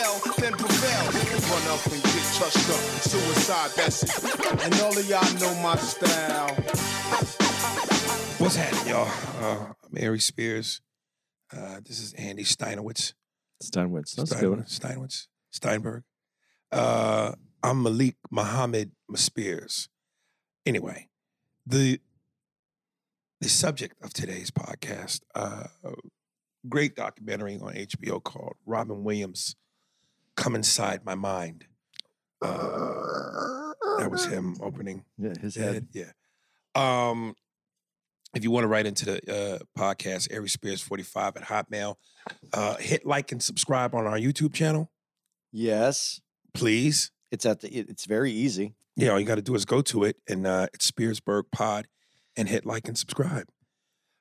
I then prevail. Run up and get touched up. Suicide, that's it. And all of y'all know my style. What's happening, y'all? Uh, I'm Ari Spears. Uh, this is Andy Steinowitz. Steinwitz. That's Stein- good. Steinwitz. Steinberg. Uh, I'm Malik Muhammad Spears. Anyway, the the subject of today's podcast, uh, great documentary on HBO called Robin Williams, Come Inside My Mind. Uh, that was him opening Yeah, his head. head. Yeah. Um, if you want to write into the uh, podcast, Ari Spears 45 at Hotmail, uh, hit like and subscribe on our YouTube channel, Yes, please. it's at the. It's very easy. Yeah, all you got to do is go to it and uh, it's SpearsBerg Pod and hit like and subscribe.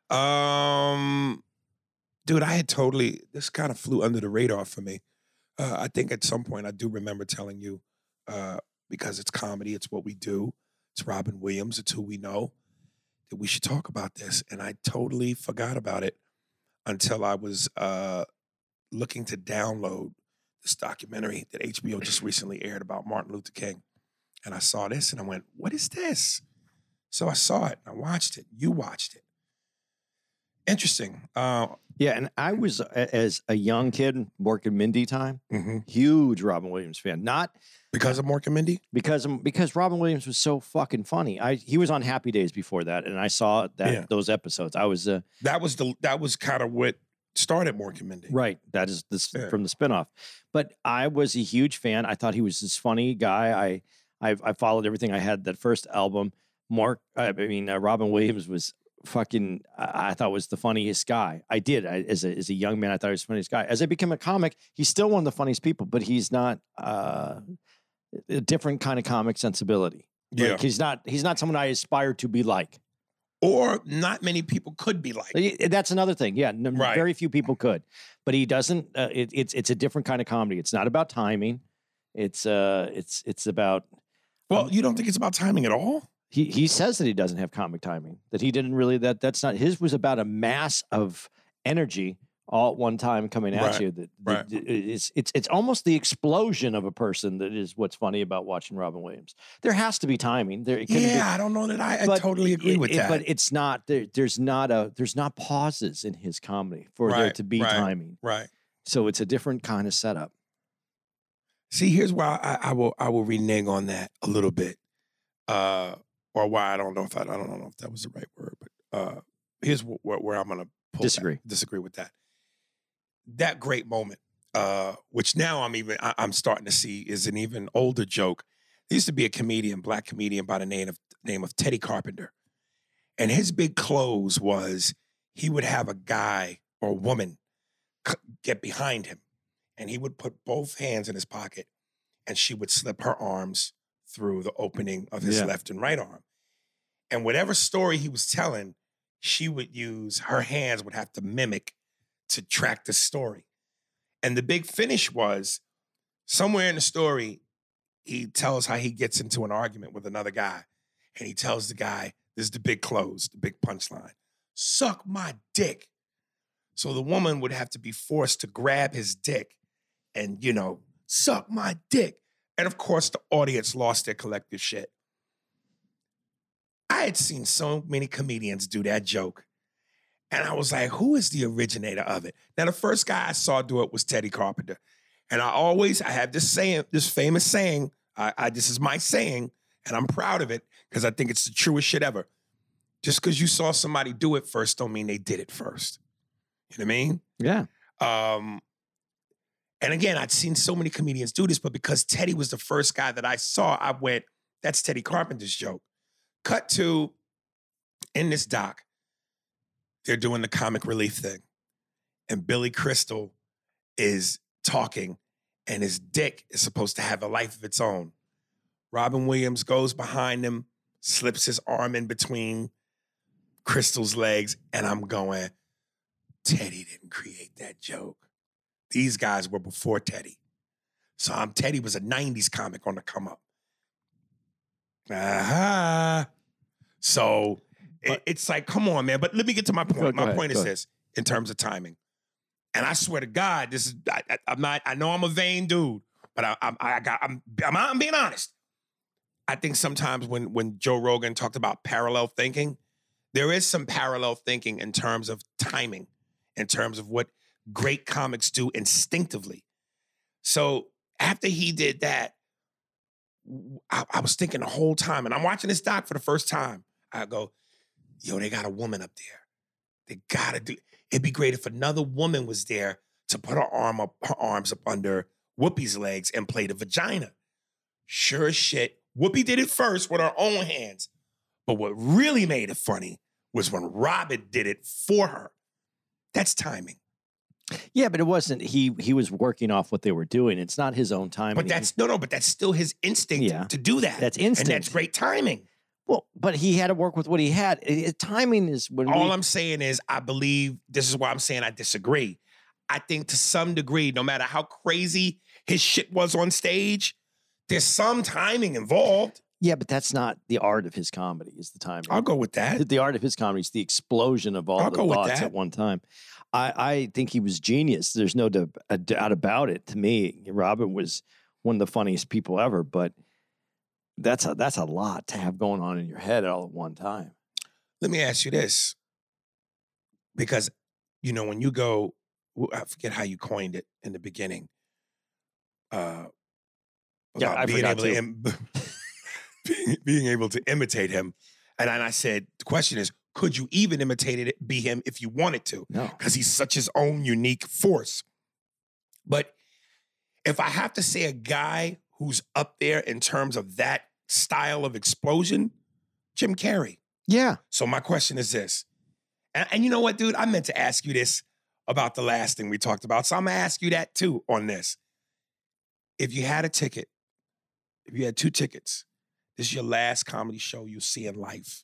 Um, dude, I had totally, this kind of flew under the radar for me. Uh, I think at some point I do remember telling you, uh, because it's comedy, it's what we do, it's Robin Williams, it's who we know, that we should talk about this. And I totally forgot about it until I was uh, looking to download this documentary that HBO just recently aired about Martin Luther King. And I saw this and I went, what is this? So I saw it and I watched it. You watched it. Interesting. Uh, Yeah, and I was as a young kid working Mindy time, mhm. huge Robin Williams fan. Not Because of Mork and Mindy? because because Robin Williams was so fucking funny. I he was on Happy Days before that, and I saw that Yeah. those episodes. I was uh, That was the that was kind of what started Mork and Mindy. right. That is this Yeah. from the spinoff. But I was a huge fan. I thought he was this funny guy. I I, I followed everything. I had that first album. Mark, I mean uh, Robin Williams was fucking. I, I thought was the funniest guy. I did I, as a as a young man. I thought he was the funniest guy. As I became a comic, he's still one of the funniest people, but he's not uh, a different kind of comic sensibility. Yeah. He's not he's not someone I aspire to be like. Or not many people could be like. That's another thing. Yeah, Right. very few people could, but he doesn't. Uh, it, it's it's a different kind of comedy. It's not about timing. It's uh, it's it's about. Well, you don't think it's about timing at all? He he says that he doesn't have comic timing. That he didn't really. That that's not his. Was about a mass of energy all at one time coming at Right, you. That, right. it's it's it's almost the explosion of a person that is what's funny about watching Robin Williams. There has to be timing. There it couldn't be- Yeah, I don't know that I, I totally agree it- with it- that. But it's not there. There's not a. There's not pauses in his comedy for there to be right. timing. right. So it's a different kind of setup. See, here's why I, I will I will renege on that a little bit, uh, or why I don't know if I, I don't know if that was the right word, but uh, here's wh- where, where I'm gonna pull back- Disagree. disagree with that. That great moment, uh, which now I'm even I, I'm starting to see is an even older joke. There used to be a comedian, black comedian by the name of name of Teddy Carpenter, and his big close was he would have a guy or woman c- get behind him and he would put both hands in his pocket and she would slip her arms through the opening of his Yeah. left and right arm. And whatever story he was telling, she would use her hands would have to mimic to track the story. And the big finish was somewhere in the story, he tells how he gets into an argument with another guy. And he tells the guy, this is the big close, the big punchline suck my dick. So the woman would have to be forced to grab his dick and, you know, suck my dick. And of course, the audience lost their collective shit. I had seen so many comedians do that joke. And I was like, who is the originator of it? Now, the first guy I saw do it was Teddy Carpenter. And I always, I have this saying, this famous saying, I, I this is my saying, and I'm proud of it because I think it's the truest shit ever. Just because you saw somebody do it first, don't mean they did it first. You know what I mean? Yeah. Um, and again, I'd seen so many comedians do this, but because Teddy was the first guy that I saw, I went, that's Teddy Carpenter's joke. Cut to in this doc, they're doing the comic relief thing. And Billy Crystal is talking, and his dick is supposed to have a life of its own. Robin Williams goes behind him, slips his arm in between Crystal's legs, and I'm going, Teddy didn't create that joke. These guys were before Teddy. So I'm Teddy was a 90s comic on the come up. Uh-huh. So it- it's like, come on, man. But let me get to my point. Go- my ahead, point go is ahead. this in terms of timing. And I swear to God, this is I, I, I'm not. I know I'm a vain dude, but I, I'm I got I'm, I'm I'm being honest. I think sometimes when when Joe Rogan talked about parallel thinking, there is some parallel thinking in terms of timing, in terms of what great comics do instinctively. So after he did that, I, I was thinking the whole time, and I'm watching this doc for the first time. I go, yo, they got a woman up there. They gotta do. It'd be great if another woman was there to put her arm up, her arms up under Whoopi's legs and play the vagina. Sure as shit, Whoopi did it first with her own hands. But what really made it funny was when Robin did it for her. That's timing. Yeah, but it wasn't. He he was working off what they were doing. It's not his own time. But and that's no, no. But that's still his instinct Yeah. to do that. That's and instinct. that's great timing. well, but he had to work with what he had. It- it- timing is when All we, I'm saying is, I believe this is why I'm saying I disagree. I think to some degree, no matter how crazy his shit was on stage, there's some timing involved. Yeah, but that's not the art of his comedy. Is the timing? I'll go with that. the art of his comedy is the explosion of all I'll the thoughts at one time. I, I think he was genius. There's no doubt about it. To me, Robin was one of the funniest people ever. But that's a that's a lot to have going on in your head all at one time. Let me ask you this, because you know when you go, I forget how you coined it in the beginning. Uh, Yeah, I being able to im- being, being able to imitate him, and then I said the question is, could you even imitate it, be him if you wanted to? No, because he's such his own unique force. But if I have to say a guy who's up there in terms of that style of explosion, Jim Carrey. yeah, So my question is this, and, and you know what, dude? I meant to ask you this about the last thing we talked about, so I'm gonna ask you that too on this. If you had a ticket, if you had two tickets, this is your last comedy show you'll see in life.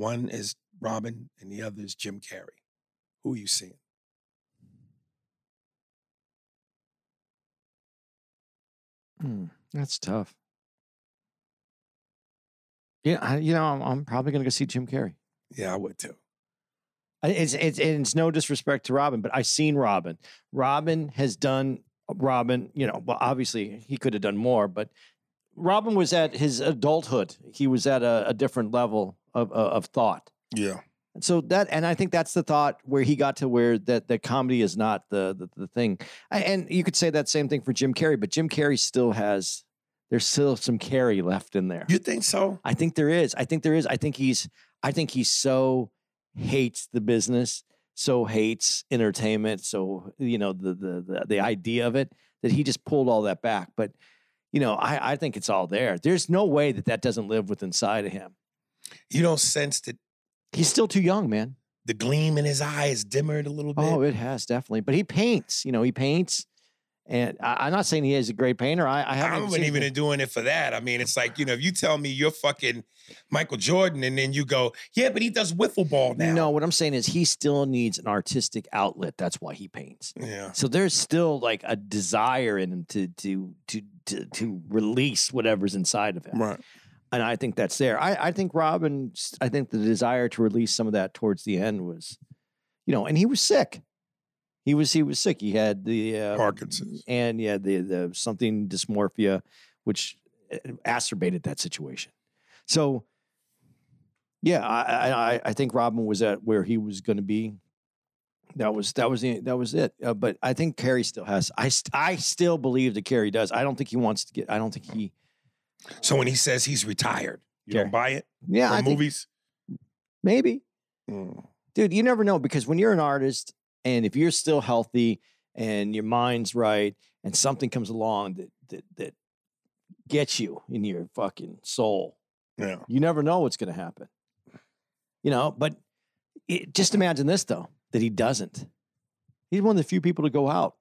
One is Robin, and the other is Jim Carrey. Who are you seeing? Hmm, that's tough. Yeah, I, you know, I'm, I'm probably gonna go see Jim Carrey. Yeah, I would too. It's, it's it's no disrespect to Robin, but I've seen Robin. Robin has done Robin. You know, well, obviously he could have done more, but Robin was at his adulthood. He was at a, a different level of of of thought. Yeah. And so that, and I think that's the thought where he got to where that that comedy is not the the, the thing. I, and you could say that same thing for Jim Carrey, but Jim Carrey still has there's still some Carrey left in there. You think so? I think there is. I think there is. I think he's. I think he so hates the business, so hates entertainment, so you know the the the, the idea of it that he just pulled all that back. But you know, I I think it's all there. There's no way that that doesn't live with inside of him. You don't sense that He's still too young, man. the gleam in his eye is dimmered a little oh, bit. Oh, it has definitely. But he paints. You know, he paints. And I, I'm not saying he is a great painter. I, I I haven't wasn't seen even him- doing it for that. I mean, it's like, you know, if you tell me you're fucking Michael Jordan and then you go, yeah, but he does wiffle ball now. No, what I'm saying is he still needs an artistic outlet. That's why he paints. Yeah. So there's still like a desire in him to to to to, to release whatever's inside of him, Right. And I think that's there. I, I think Robin. I think the desire to release some of that towards the end was, you know, and he was sick. He was he was sick. He had the uh, Parkinson's. and yeah, the the something dysmorphia, which uh, acerbated that situation. So, yeah, I I, I- think Robin was at where he was going to be. That was that was the, that was it. Uh, but I think Carrey still has. I st- I still believe that Carrey does. I don't think he wants to get. I don't think he. So when he says he's retired, you Gary. don't buy it Yeah, from I think, movies? Maybe. Mm. dude, you never know because when you're an artist and if you're still healthy and your mind's right and something comes along that that that gets you in your fucking soul, Yeah. you never know what's going to happen. You know, but it, just imagine this though that he doesn't. He's one of the few people to go out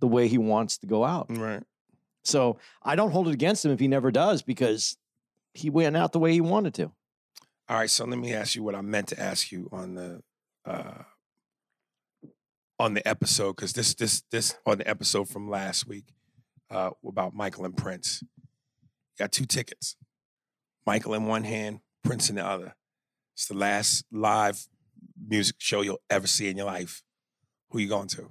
the way he wants to go out. Right. So I don't hold it against him if he never does because he went out the way he wanted to. All right, so let me ask you what I meant to ask you on the uh on the episode because this this this on the episode from last week uh about Michael and Prince. Got two tickets. Michael in one hand, Prince in the other. It's the last live music show you'll ever see in your life. Who are you going to?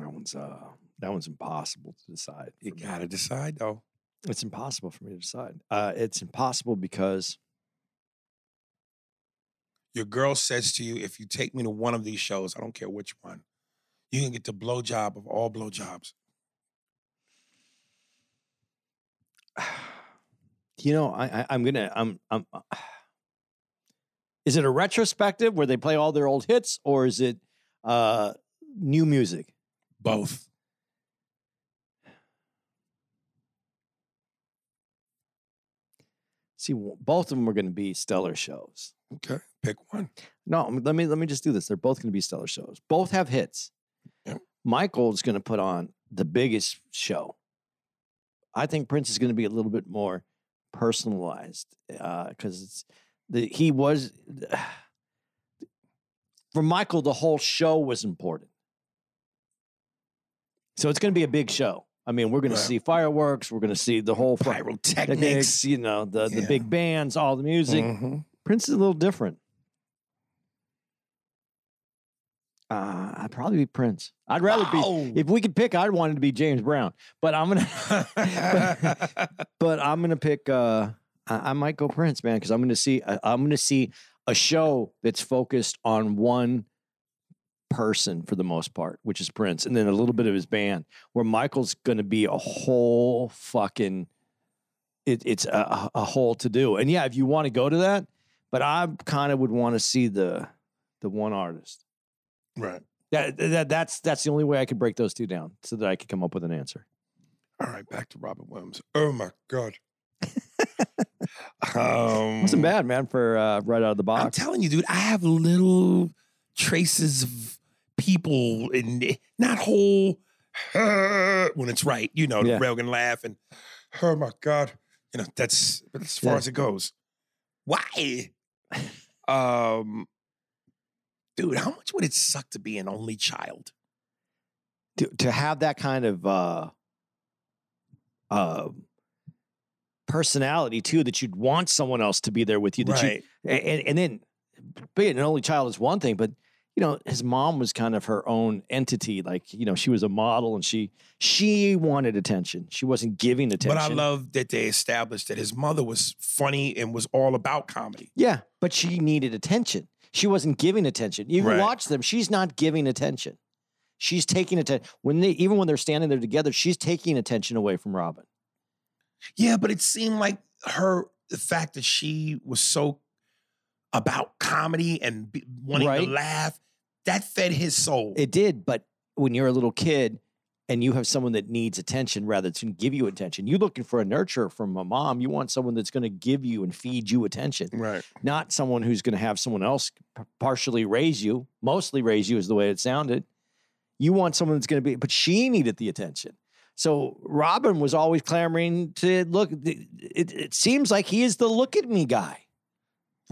That one's uh that one's impossible to decide. You gotta decide though. It's impossible for me to decide. Uh, it's impossible because Your girl says to you, if you take me to one of these shows, I don't care which one, you can get the blowjob of all blowjobs. you know I, I I'm gonna I'm I'm. uh, is it a retrospective where they play all their old hits, or is it uh, new music? Both. See, both of them are going to be stellar shows. Okay. Pick one. No, let me let me just do this. They're both going to be stellar shows. Both have hits. Yep. Michael's going to put on the biggest show. I think Prince is going to be a little bit more personalized uh, because it's the he was for Michael the whole show was important. So it's going to be a big show. I mean, we're going to Right. see fireworks. We're going to see the whole Pyrotechnics. techniques, you know, the the big bands, all the music. Mhm. Prince is a little different. Uh, I'd probably be Prince. I'd rather Wow. be. If we could pick, I'd want it to be James Brown. But I'm gonna. but I'm gonna pick. Uh, I, I might go Prince, man, because I'm gonna see. I, I'm gonna see a show that's focused on one person for the most part, which is Prince, and then a little bit of his band. Where Michael's gonna be a whole fucking. It, it's a, a whole to do, and yeah, if you want to go to that, but I kind of would want to see the the one artist. right. That, that that's that's the only way I could break those two down, so that I could come up with an answer. All right. Back to Robert Williams. Oh my God. um, Wasn't bad, man, for uh, right out of the box. I'm telling you, dude, I have little traces of people and not whole when it's right. You know, the Yeah. railgun laugh and oh my God. You know, that's as far Yeah. as it goes. Why? um dude, how much would it suck to be an only child? to, to have that kind of uh, uh, personality too, that you'd want someone else to be there with you. That Right. you and, and then being an only child is one thing, but you know his mom was kind of her own entity. Like you know she was a model and she she wanted attention. She wasn't giving attention. But I love that they established that his mother was funny and was all about comedy. Yeah, but she needed attention. She wasn't giving attention. You Right. watch them; she's not giving attention. She's taking attention when they even when they're standing there together. She's taking attention away from Robin. Yeah, but it seemed like her the fact that she was so about comedy and be, wanting Right. to laugh that fed his soul. It did, but when you're a little kid and you have someone that needs attention rather than give you attention, you're looking for a nurture from a mom. You want someone that's going to give you and feed you attention, right. not someone who's going to have someone else partially raise you, mostly raise you, is the way it sounded. You want someone that's going to be, but she needed the attention. So Robin was always clamoring to look. It, it seems like he is the look at me guy.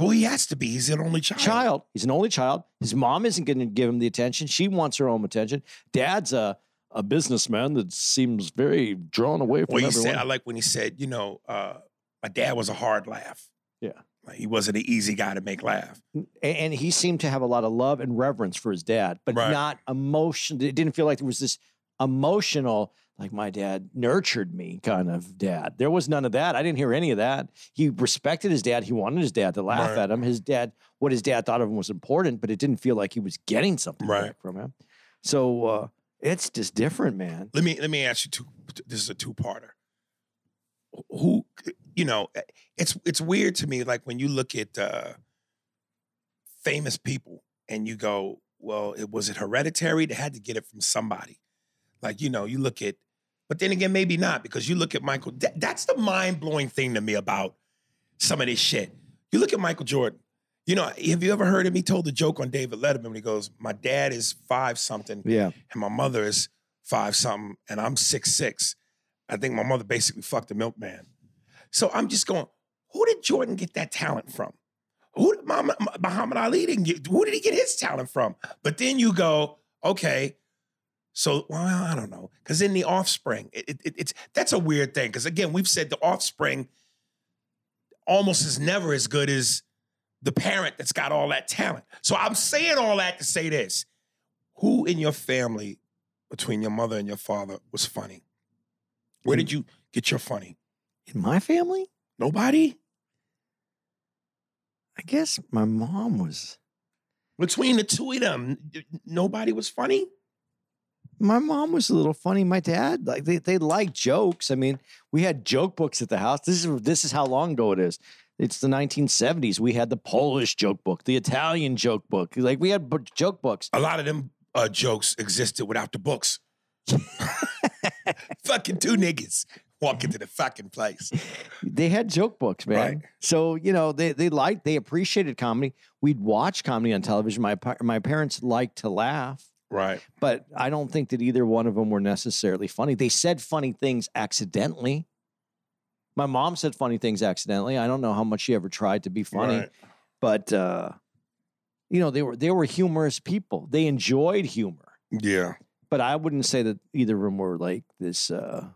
Well, he has to be. He's an only child. child. He's an only child. His mom isn't going to give him the attention. She wants her own attention. Dad's a a businessman that seems very drawn away from Well, he everyone. said, I like when he said, you know, uh, my dad was a hard laugh. Yeah. Like, he wasn't an easy guy to make laugh. A- and he seemed to have a lot of love and reverence for his dad, but Right. not emotion. It didn't feel like there was this emotional, like my dad nurtured me kind of dad. There was none of that. I didn't hear any of that. He respected his dad. He wanted his dad to laugh Right. at him. His dad, what his dad thought of him was important, but it didn't feel like he was getting something Right. back from him. So uh, it's just different, man. Let me let me ask you two. This is a two parter. Who you know, eh, it's it's weird to me. Like when you look at uh, famous people and you go, well, it was it hereditary? They had to get it from somebody. Like you know, you look at, but then again, maybe not because you look at Michael. that- that's the mind blowing thing to me about some of this shit. You look at Michael Jordan. You know, have you ever heard him? He told the joke on David Letterman when he goes, "My dad is five something, Yeah. and my mother is five something, and I'm six six. I think my mother basically fucked a milkman. So I'm just going, who did Jordan get that talent from? Who did Muhammad, Muhammad Ali didn't get? Who did he get his talent from? But then you go, okay, so well, I don't know, because in the Offspring, it, it, it's that's a weird thing. Because again, we've said the Offspring almost is never as good as the parent that's got all that talent. So I'm saying all that to say this: Who in your family, between your mother and your father, was funny? Where did you get your funny? In my family, Nobody. I guess my mom was. Between the two of them, nobody was funny. My mom was a little funny. My dad, like they, they like jokes. I mean, we had joke books at the house. This is this is how long ago it is. It's the 1970s. We had the Polish joke book, the Italian joke book. Like we had bu- joke books. A lot of them uh, jokes existed without the books. fucking two niggas walk into the fucking place. They had joke books, man. Right. So you know they they liked they appreciated comedy. We'd watch comedy on television. My my parents liked to laugh. Right. but I don't think that either one of them were necessarily funny. They said funny things accidentally. My mom said funny things accidentally. I don't know how much she ever tried to be funny, Right. but uh, you know, they were they were humorous people. They enjoyed humor, Yeah. but I wouldn't say that either of them were like this uh,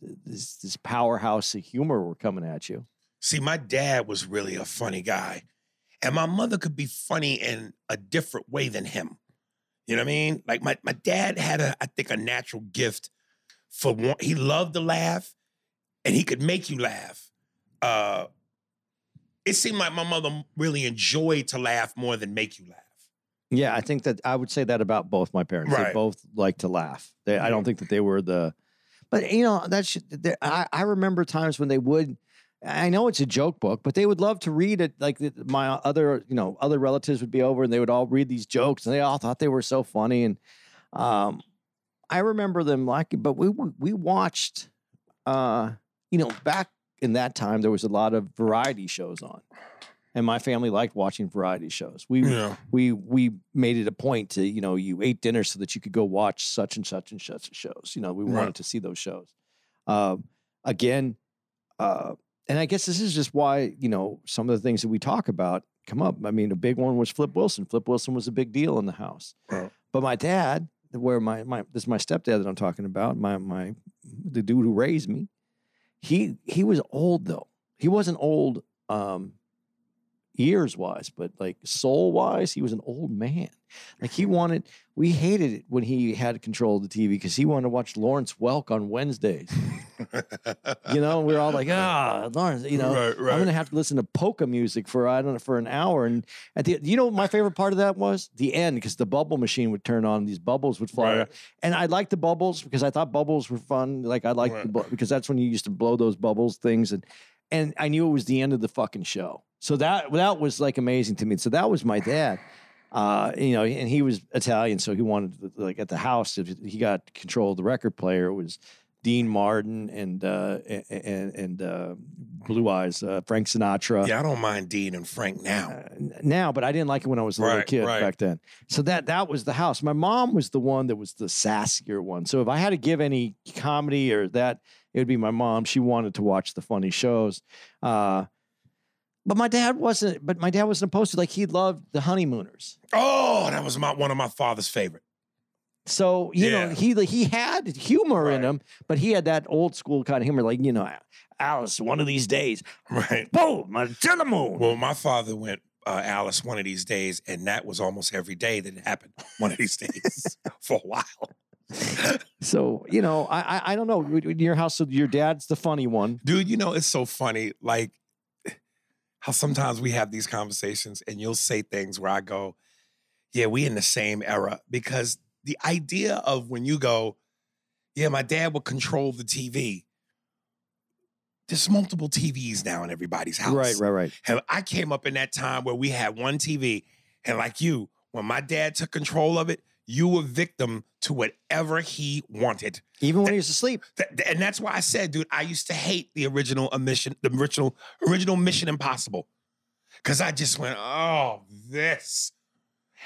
this this powerhouse of humor were coming at you. See, my dad was really a funny guy, and my mother could be funny in a different way than him. You know what I mean? Like my my dad had a, I think, a natural gift for one. He loved to laugh, and he could make you laugh. Uh, it seemed like my mother really enjoyed to laugh more than make you laugh. Yeah, I think that I would say that about both my parents. They Right. both like to laugh. They, I don't think that they were the, but you know that's there- I, I remember times when they would. I know it's a joke book, but they would love to read it. Like my other, you know, other relatives would be over and they would all read these jokes, and they all thought they were so funny. And um, I remember them liking, but we we watched, uh, you know, back in that time there was a lot of variety shows on, and my family liked watching variety shows. We Yeah. we we made it a point to you know you ate dinner so that you could go watch such and such and such shows you know we Right. wanted to see those shows um, again uh, and i guess this is just why you know some of the things that we talk about come up i mean a big one was flip wilson flip wilson was a big deal in the house Right. but my dad where my my this is my stepdad that i'm talking about my my the dude who raised me he he was old though he wasn't old um years wise, but like soul wise, he was an old man. Like he wanted, we hated it when he had control of the TV because he wanted to watch Lawrence Welk on Wednesdays. You know, we are all like, ah, Lawrence, you know, Right, right. I'm gonna have to listen to polka music for I don't know for an hour. And at the, you know, my favorite part of that was the end because the bubble machine would turn on, these bubbles would fly, Right. and I liked the bubbles because I thought bubbles were fun. Like I liked the bu- because that's when you used to blow those bubbles things and and I knew it was the end of the fucking show. So that that was like amazing to me. So that was my dad. Uh, you know, and he was Italian, so he wanted like at the house. If he got control of the record player, it was Dean Martin and uh, and and uh, Blue Eyes, uh, Frank Sinatra. yeah, I don't mind Dean and Frank now. Uh, now, but I didn't like it when I was a little kid right. back then. So that that was the house. My mom was the one that was the sassier one. So if I had to give any comedy or that, it would be my mom. She wanted to watch the funny shows. Uh, but my dad wasn't. But my dad wasn't opposed to like he loved the honeymooners. Oh, that was my one of my father's favorite. So you know he he had humor in him, but he had that old school kind of humor, like you know, Alice. One of these days, Right. boom, my to. Well, my father went uh, Alice one of these days, and that was almost every day that it happened. One of these days for a while. So you know, I I, I don't know. In your house, your dad's the funny one. Dude, you know, it's so funny. Like how sometimes we have these conversations and you'll say things where I go, Yeah, we in the same era. Because the idea of when you go, Yeah, my dad would control the TV. there's multiple TVs now in everybody's house. Right, right, right. And I came up in that time where we had one TV, and like you, when my dad took control of it, you were victim to whatever he wanted. Even when he was asleep. Th- th- and that's why I said, dude, I used to hate the original mission, the original original Mission Impossible, because I just went, oh, this.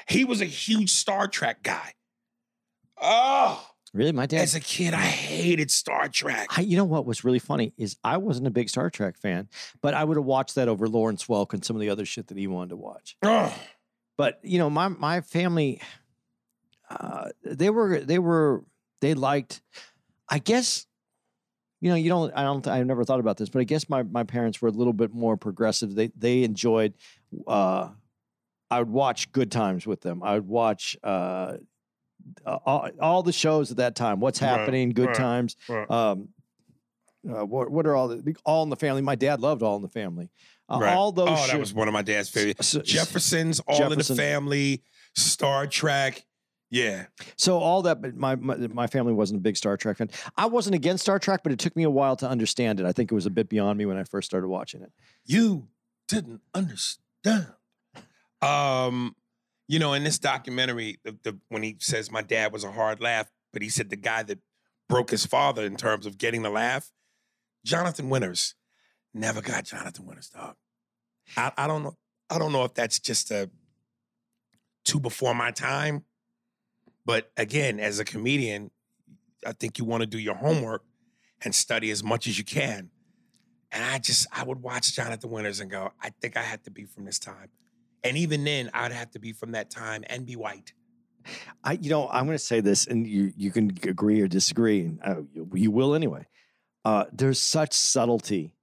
He was a huge Star Trek guy. Oh, Really, my dad. as a kid, I hated Star Trek. I, you know what was really funny is I wasn't a big Star Trek fan, but I would have watched that over Lawrence Welk and some of the other shit that he wanted to watch. Oh, But you know, my my family, uh, they were they were they liked. I guess, you know, you don't. I don't. I've never thought about this, but I guess my my parents were a little bit more progressive. They they enjoyed. Uh, I would watch Good Times with them. I would watch. Uh, all, all the shows at that time. What's Right, happening? Good right, Times. right. Um, uh, what what are all the All in the Family? My dad loved All in the Family. Uh, right. All those. Oh, that was one of my dad's favorite. so- Jefferson's, All in the Family, Star Trek. Yeah. So all that, but my, my my family wasn't a big Star Trek fan. I wasn't against Star Trek, but it took me a while to understand it. I think it was a bit beyond me when I first started watching it. You didn't understand. Um, you know, in this documentary, the, the when he says my dad was a hard laugh, but he said the guy that broke his father in terms of getting the laugh, Jonathan Winters, never got Jonathan Winters, dog. I, I don't know. I don't know if that's just a too before my time. But again, as a comedian, I think you want to do your homework and study as much as you can. And I just, I would watch Jonathan Winters and go, I think I had to be from this time. And even then, I'd have to be from that time and be white. I, you know, I'm going to say this, and you you can agree or disagree, and uh, you, you will anyway. Uh, there's such subtlety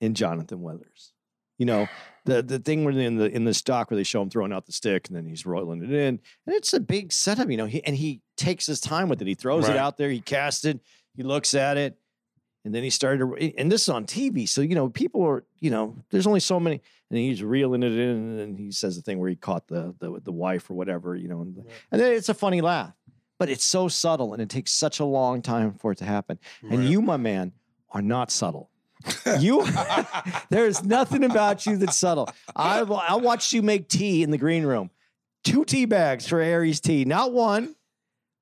in Jonathan Winters. You know, the the thing when in the in the stock where they show him throwing out the stick and then he's rolling it in, and it's a big setup. You know, he and he takes his time with it. He throws Right. it out there. He casts it. He looks at it. And then he started, to, and this is on TV. So, you know, people are, you know, there's only so many, and he's reeling it in. And he says the thing where he caught the, the, the wife or whatever, you know, and, and then it's a funny laugh, but it's so subtle and it takes such a long time for it to happen. And you, my man, are not subtle. You, there's nothing about you that's subtle. I, I watched you make tea in the green room. Two tea bags for Aries tea, not one.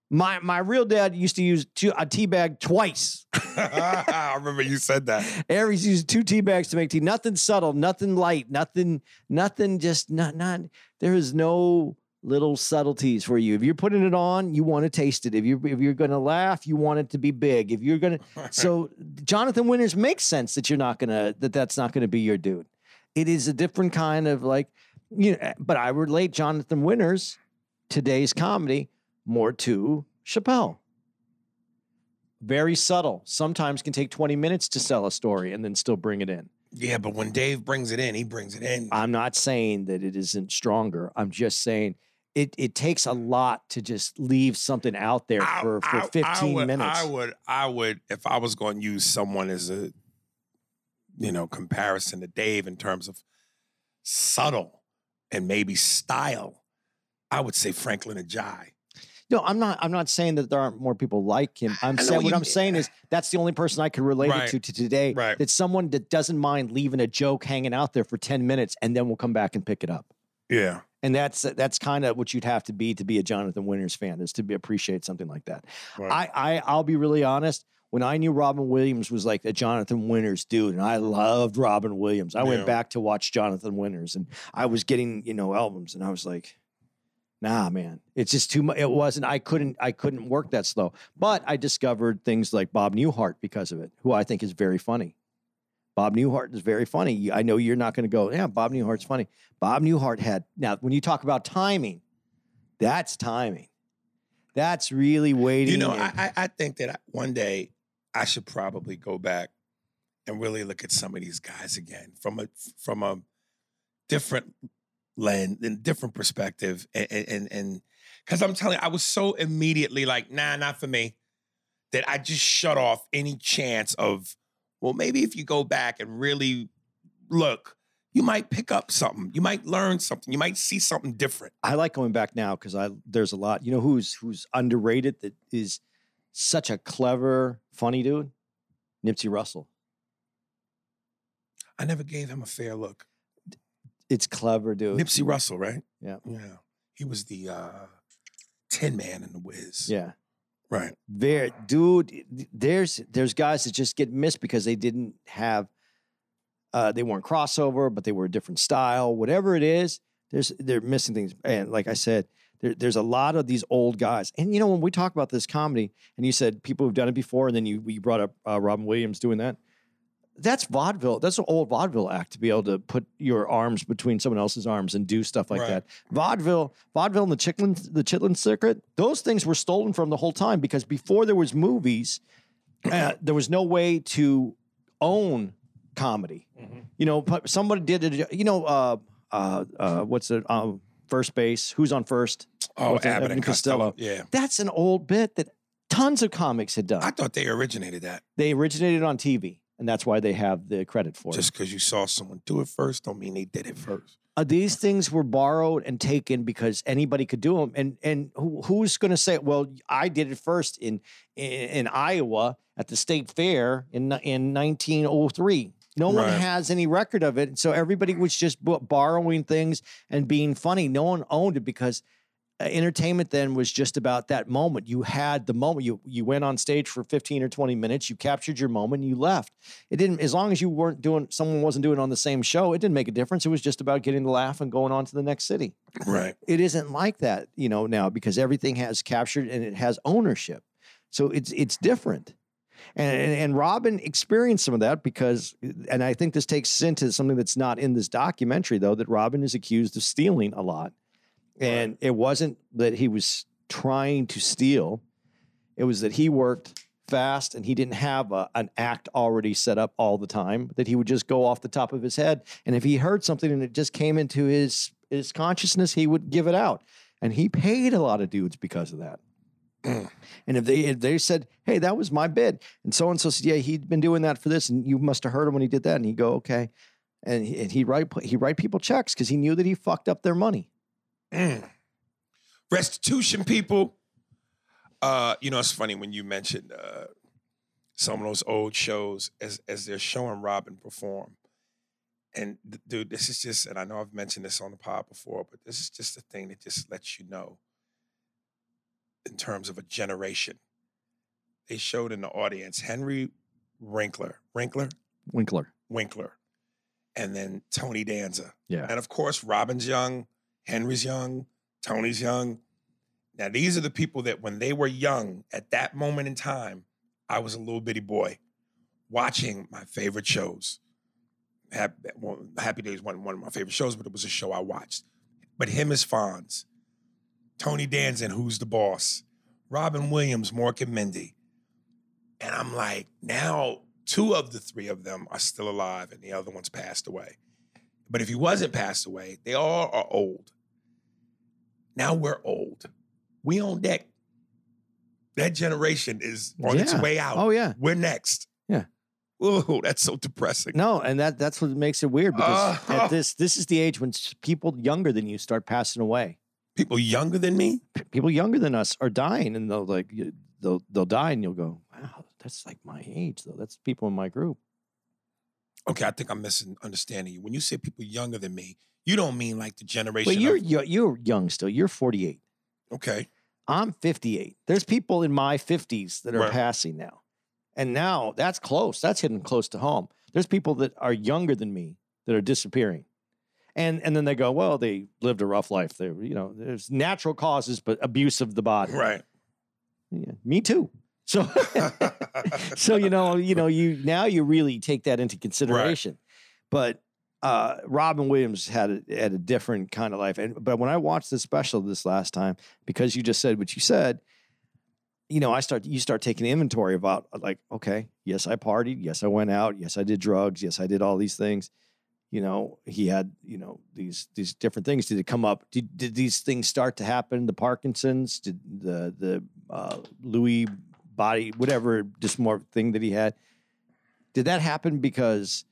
My my real dad used to use two, a tea bag twice. I remember you said that. Aries used two tea bags to make tea. Nothing subtle, nothing light, nothing, nothing. Just not not. There is no little subtleties for you. If you're putting it on, you want to taste it. If you if you're going to laugh, you want it to be big. If you're going to, so Jonathan Winters makes sense that you're not gonna that that's not gonna be your dude. It is a different kind of like you know. Eh, but I relate Jonathan Winters today's comedy more to Chappelle. Very subtle. Sometimes can take 20 minutes to sell a story and then still bring it in. Yeah, but when Dave brings it in, he brings it in. I'm not saying that it isn't stronger. I'm just saying it it takes a lot to just leave something out there I- for, for I- 15 I would, minutes. I would, I would, if I was going to use someone as a, you know, comparison to Dave in terms of subtle and maybe style, I would say Franklyn Ajaye. No, I'm not. I'm not saying that there aren't more people like him. I'm saying what what I'm mean. saying is that's the only person I could relate Right. it to, to today. Right. That someone that doesn't mind leaving a joke hanging out there for 10 minutes and then we'll come back and pick it up. Yeah. And that's that's kind of what you'd have to be to be a Jonathan Winters fan is to be, appreciate something like that. Right. I, I I'll be really honest. When I knew Robin Williams was like a Jonathan Winters dude, and I loved Robin Williams, I Yeah. went back to watch Jonathan Winters, and I was getting you know albums, and I was like, Nah, man, it's just too much. It wasn't. I couldn't. I couldn't work that slow. But I discovered things like Bob Newhart because of it, who I think is very funny. Bob Newhart is very funny. I know you're not going to go. Yeah, Bob Newhart's funny. Bob Newhart had now. When you talk about timing, that's timing. That's really waiting. You know, and- I, I I think that one day I should probably go back and really look at some of these guys again from a from a different lens and different perspective, and and and because I'm telling you, I was so immediately like, nah, not for me, that I just shut off any chance of, well, maybe if you go back and really look, you might pick up something, you might learn something, you might see something different. I like going back now because I there's a lot. You know who's who's underrated that is such a clever, funny dude? Nipsey Russell. I never gave him a fair look. It's clever, dude. Nipsey Russell, right? Yeah. Yeah. He was the uh, Tin Man in the Wiz. Yeah. Right. There, dude, there's there's guys that just get missed because they didn't have uh they weren't crossover, but they were a different style. Whatever it is, there's they're missing things. And like I said, there, there's a lot of these old guys. And you know, when we talk about this comedy, and you said people who've done it before, and then you you brought up uh, Robin Williams doing that. That's vaudeville. That's an old vaudeville act to be able to put your arms between someone else's arms and do stuff like Right. that. Vaudeville, vaudeville, and the Chitlin, the Chitlin circuit. Those things were stolen from the whole time because before there was movies, uh, there was no way to own comedy. You know, somebody did it. You know, uh, uh, uh, what's it? Um, first base. Who's on first? Oh? Abbott and Costello. Yeah. That's an old bit that tons of comics had done. I thought they originated that. they originated on TV, and that's why they have the credit for it. Just because you saw someone do it first, don't mean they did it first. Uh, these things were borrowed and taken because anybody could do them, and and who, who's going to say, well, I did it first in, in in Iowa at the state fair in in 1903. No one Right. has any record of it, so everybody was just borrowing things and being funny. No one owned it because Uh, entertainment then was just about that moment. You had the moment. You you went on stage for 15 or 20 minutes, you captured your moment, you left. It didn't as long as you weren't doing someone wasn't doing on the same show, it didn't make a difference. It was just about getting the laugh and going on to the next city. Right. It isn't like that, you know, now because everything has captured and it has ownership. So it's it's different. And, and and Robin experienced some of that because, and I think this takes into something that's not in this documentary though. That Robin is accused of stealing a lot, and it wasn't that he was trying to steal; it was that he worked fast and he didn't have a, an act already set up all the time. That he would just go off the top of his head, and if he heard something and it just came into his his consciousness, he would give it out, and he paid a lot of dudes because of that. And if they if they said, "Hey, that was my bid," and so and so said, "Yeah, he'd been doing that for this, and you must have heard him when he did that," and he go, "Okay," and he, and he write he write people checks because he knew that he fucked up their money. Mm. Restitution, people. Uh, you know, it's funny when you mentioned uh, some of those old shows as as they're showing Robin perform. And th- dude, this is just, and I know I've mentioned this on the pod before, but this is just a thing that just lets you know in terms of a generation. They showed in the audience Henry Winkler, Winkler, Winkler, Winkler, and then Tony Danza. yeah, And of course, Robin's young, Henry's young, Tony's young. Now, these are the people that when they were young at that moment in time, I was a little bitty boy watching my favorite shows. Happy, Days wasn't one of my favorite shows, but it was a show I watched. But him as Fonz, Tony Danza, Who's the Boss, Robin Williams, Mork and Mindy. And I'm like, now two of the three of them are still alive and the other one's passed away. But if he wasn't passed away, they all are old. Now we're old. We on deck. That generation is on its way out. Oh yeah, We're next. Yeah. Oh, that's so depressing. no, and that that's what makes it weird because Uh, at this this is the age when people younger than you start passing away. People younger than me. People younger than us are dying, and they'll like they'll they'll die, and you'll go, wow, that's like my age though. That's people in my group. Okay, I think I'm misunderstanding you. When you say people younger than me, you don't mean like the generation. But you're of, you're, you're young still. You're 48. okay. I'm 58. There's people in my 50s that are Right. passing now. And now that's close. That's hitting close to home. There's people that are younger than me that are disappearing. And and then they go, well, they lived a rough life. They, you know, there's natural causes, but abuse of the body. Right. Yeah, me too. So so you know, you know, you now you really take that into consideration. But uh, Robin Williams had a, had a different kind of life, and but when I watched the special this last time, because you just said what you said, you know, I start you start taking inventory about like, okay, yes, I partied, yes, I went out, yes, I did drugs, yes, I did all these things. You know, he had you know these these different things. Did it come up? Did, did these things start to happen? The Parkinson's, did the the uh, Lewy body, whatever dysmorphic thing that he had, did that happen because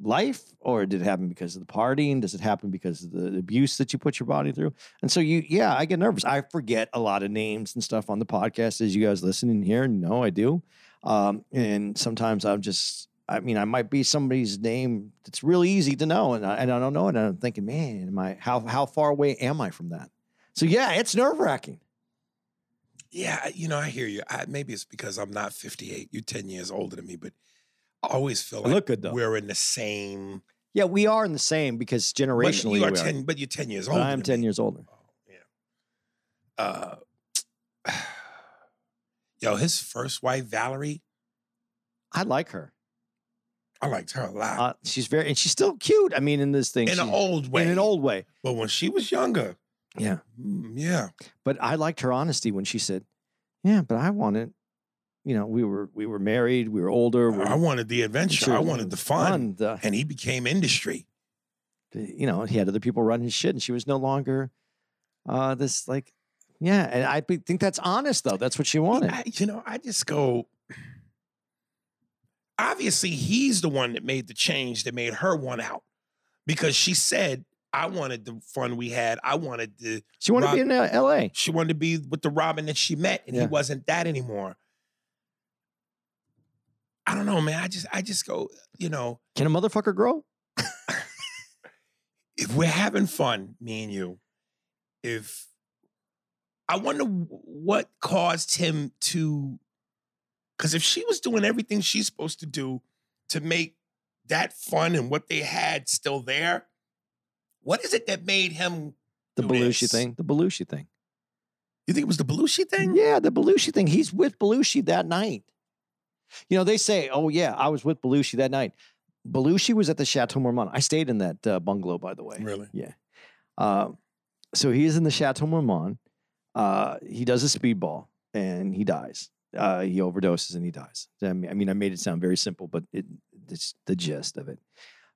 life, or did it happen because of the partying? Does it happen because of the abuse that you put your body through? And so you, yeah, I get nervous. I forget a lot of names and stuff on the podcast as you guys listen and hear. No, I do. Um, and sometimes I'm just, I mean, I might be somebody's name that's really easy to know, and I, and I don't know it. And I'm thinking, man, am I how how far away am I from that? So yeah, it's nerve wracking. Yeah, you know, I hear you. I, maybe it's because I'm not 58. You're 10 years older than me, but I always feel like look good, though. we're in the same. Yeah, we are in the same because But generationally you are we 10, but you're 10 years But older. I'm ten me. years older. Yeah. Uh, yo, his first wife, Valerie, I like her. I liked her a lot. Uh, she's very and she's still cute. I mean, in this thing, in an old way. in an old way. But when she was younger, Yeah, mm, yeah. but I liked her honesty when she said, "Yeah, but I wanted." You know, we were we were married. We were older. We I wanted the adventure. sure, I wanted the fun. the- And he became industry. you know, he had other people running his shit, and she was no longer uh, this like, yeah. And I think that's honest though. That's what she wanted. I, you know, I just go. Obviously, he's the one that made the change that made her want out because she said, I wanted the fun we had. I wanted the, She wanted to be in uh, L.A. she wanted to be with the Robin that she met, and Yeah. he wasn't that anymore. I don't know, man. I just, I just go, you know, Can a motherfucker grow? if we're having fun, me and you, if I wonder what caused him to, because if she was doing everything she's supposed to do to make that fun and what they had still there, what is it that made him? The Belushi this? thing. The Belushi thing. You think it was the Belushi thing? Yeah, the Belushi thing. He's with Belushi that night. You know, they say, "Oh yeah, I was with Belushi that night." Belushi was at the Chateau Marmont. I stayed in that uh, bungalow, by the way. Really? Yeah. Um, so he is in the Chateau Marmont. Uh, he does a speedball and he dies. Uh, he overdoses and he dies. I mean, I mean, I made it sound very simple, but it, it's the gist of it.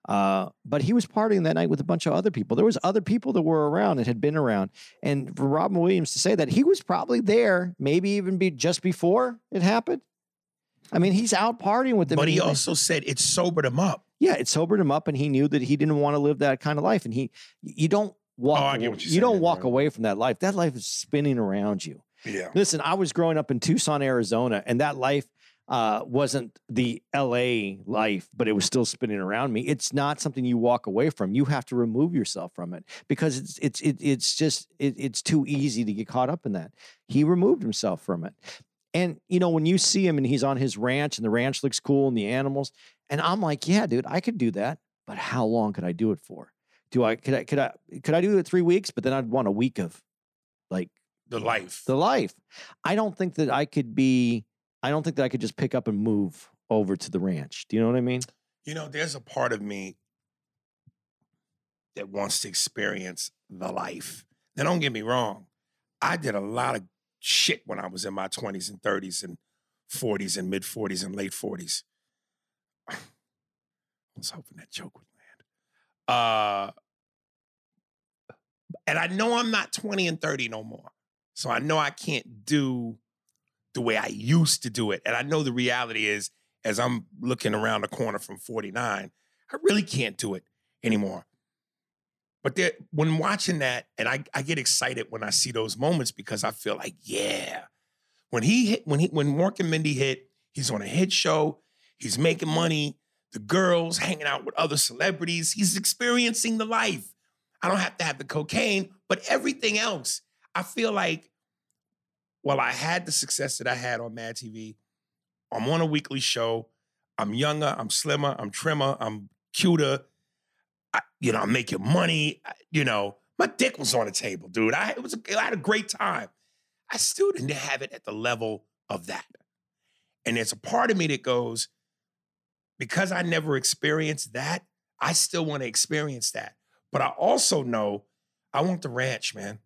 Uh, but he was partying that night with a bunch of other people. There was other people that were around and had been around. And for Robin Williams to say that he was probably there, maybe even be just before it happened. I mean, he's out partying with them. But he also said it sobered him up. yeah, it sobered him up, and he knew that he didn't want to live that kind of life. And he, you don't walk, Oh, I get what you're you don't walk right. away from that life. That life is spinning around you. Yeah. Listen, I was growing up in Tucson, Arizona, and that life uh, wasn't the LA life, but it was still spinning around me. It's not something you walk away from. You have to remove yourself from it because it's it's it, it's just it, it's too easy to get caught up in that. He removed himself from it. And you know, when you see him and he's on his ranch and the ranch looks cool and the animals, and I'm like, yeah, dude, I could do that, but how long could I do it for? Do I could I could I could I do it three weeks? But then I'd want a week of like The life. the life. I don't think that I could be. I don't think that I could just pick up and move over to the ranch. Do you know what I mean? You know, there's a part of me that wants to experience the life. Now, don't get me wrong. I did a lot of shit when I was in my 20s and 30s and 40s and mid 40s and late 40s. I was hoping that joke would land. Uh, and I know I'm not 20 and 30 no more. So I know I can't do the way I used to do it. And I know the reality is, as I'm looking around the corner from 49, I really can't do it anymore. But there, when watching that, and I, I get excited when I see those moments because I feel like, yeah. When he hit, when he when Mork and Mindy hit, he's on a hit show, he's making money, the girls hanging out with other celebrities, he's experiencing the life. I don't have to have the cocaine, but everything else, I feel like, well, I had the success that I had on Mad TV. I'm on a weekly show. I'm younger, I'm slimmer, I'm trimmer, I'm cuter. I, you know, I'm making money. I- you know, my dick was on the table, dude. I it was a, I had a great time. I still didn't have it at the level of that. And there's a part of me that goes, because I never experienced that, I still want to experience that. But I also know I want the ranch, man.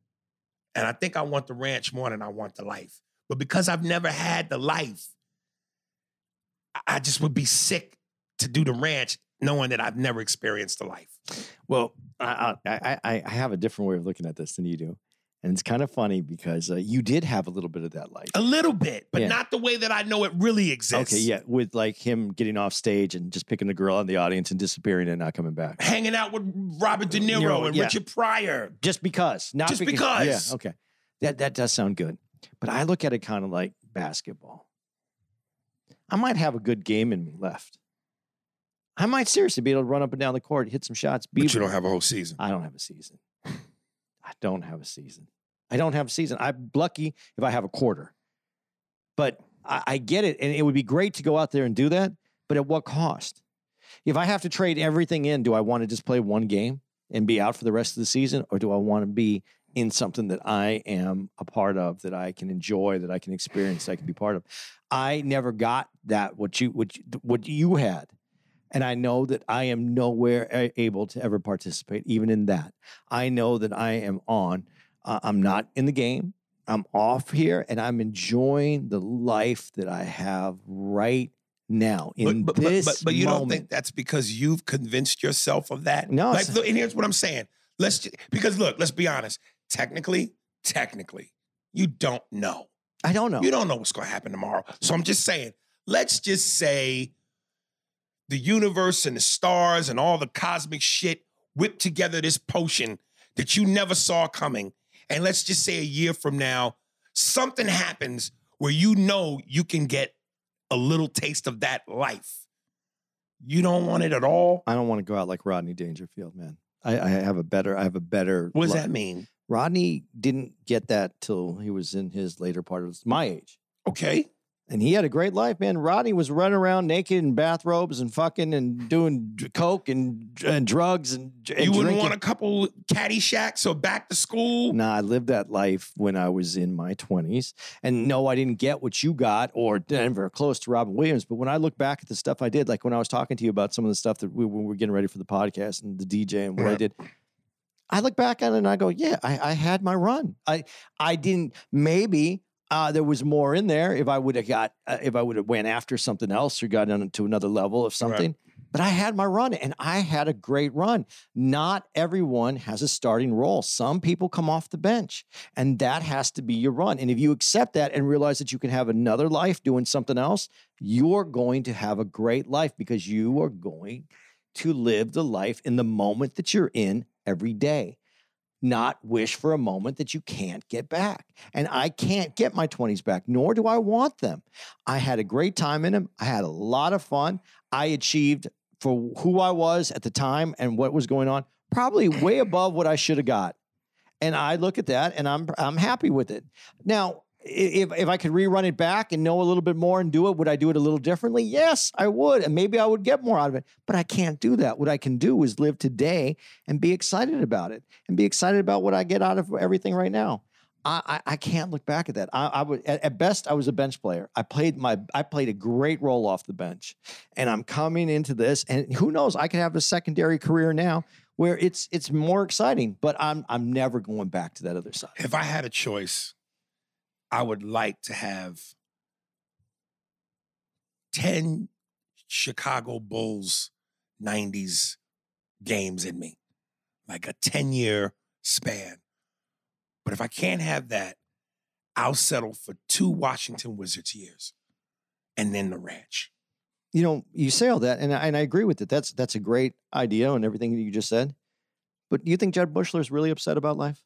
And I think I want the ranch more than I want the life. But because I've never had the life, I- just would be sick to do the ranch knowing that I've never experienced the life. Well, I, I, I have a different way of looking at this than you do, and it's kind of funny because uh, you did have a little bit of that life. A little bit, but Yeah. not the way that I know it really exists. Okay, yeah, with like him getting off stage and just picking the girl out in the audience and disappearing and not coming back. Hanging out with Robert De Niro, Niro, and yeah. Richard Pryor. Just because, not Just because. because. Yeah, okay, that that does sound good, but I look at it kind of like basketball. I might have a good game in me left. I might seriously be able to run up and down the court, hit some shots. Be, But you don't have a whole season. I don't have a season. I don't have a season. I don't have a season. I'm lucky if I have a quarter. But I, I get it. And it would be great to go out there and do that. But at what cost? If I have to trade everything in, do I want to just play one game and be out for the rest of the season? Or do I want to be in something that I am a part of, that I can enjoy, that I can experience, that I can be part of? I never got that, what you, what you, what you had. And I know that I am nowhere able to ever participate, even in that. I know that I am on. Uh, I'm not in the game. I'm off here, and I'm enjoying the life that I have right now in but, but, this but, but, but you moment. don't think that's because you've convinced yourself of that? No, Like, look, and here's what I'm saying. Let's just, because look, let's be honest. Technically, technically, you don't know. I don't know. You don't know what's going to happen tomorrow. So I'm just saying, let's just say the universe and the stars and all the cosmic shit whip together this potion that you never saw coming. And let's just say a year from now, something happens where you know you can get a little taste of that life. You don't want it at all. I don't want to go out like Rodney Dangerfield, man. I, I have a better. I have a better. What does li- that mean? Rodney didn't get that till he was in his later part of his, my age. Okay. And he had a great life, man. Rodney was running around naked in bathrobes and fucking and doing coke and, and drugs and, and you wouldn't drinking. want a couple Caddyshacks or back to school? Nah, I lived that life when I was in my 20s. And no, I didn't get what you got or Denver close to Robin Williams. But when I look back at the stuff I did, like when I was talking to you about some of the stuff that we, when we were getting ready for the podcast and the DJ and what I did, I look back at it and I go, yeah, I, I had my run. I I didn't maybe uh, there was more in there if I would have got uh, if I would have went after something else or got on to another level of something. But I had my run and I had a great run. Not everyone has a starting role. Some people come off the bench and that has to be your run. And if you accept that and realize that you can have another life doing something else, you're going to have a great life because you are going to live the life in the moment that you're in every day. Not wish for a moment that you can't get back. And I can't get my 20s back, nor do I want them. I had a great time in them. I had a lot of fun. I achieved for who I was at the time and what was going on, probably way above what I should have got. And I look at that and I'm I'm happy with it. Now, if if I could rerun it back and know a little bit more and do it, would I do it a little differently? Yes, I would. And maybe I would get more out of it. But I can't do that. What I can do is live today and be excited about it and be excited about what I get out of everything right now. I, I, I can't look back at that. I, I would at, at best I was a bench player. I played my I played a great role off the bench, and I'm coming into this, and who knows? I could have a secondary career now where it's it's more exciting. But I'm I'm never going back to that other side. If I had a choice, I would like to have 10 Chicago Bulls 90s games in me, like a 10 year span. But if I can't have that, I'll settle for two Washington Wizards years and then the ranch. You know, you say all that, and I, and I agree with it. That's that's a great idea and everything that you just said. But do you think Jud Buechler is really upset about life?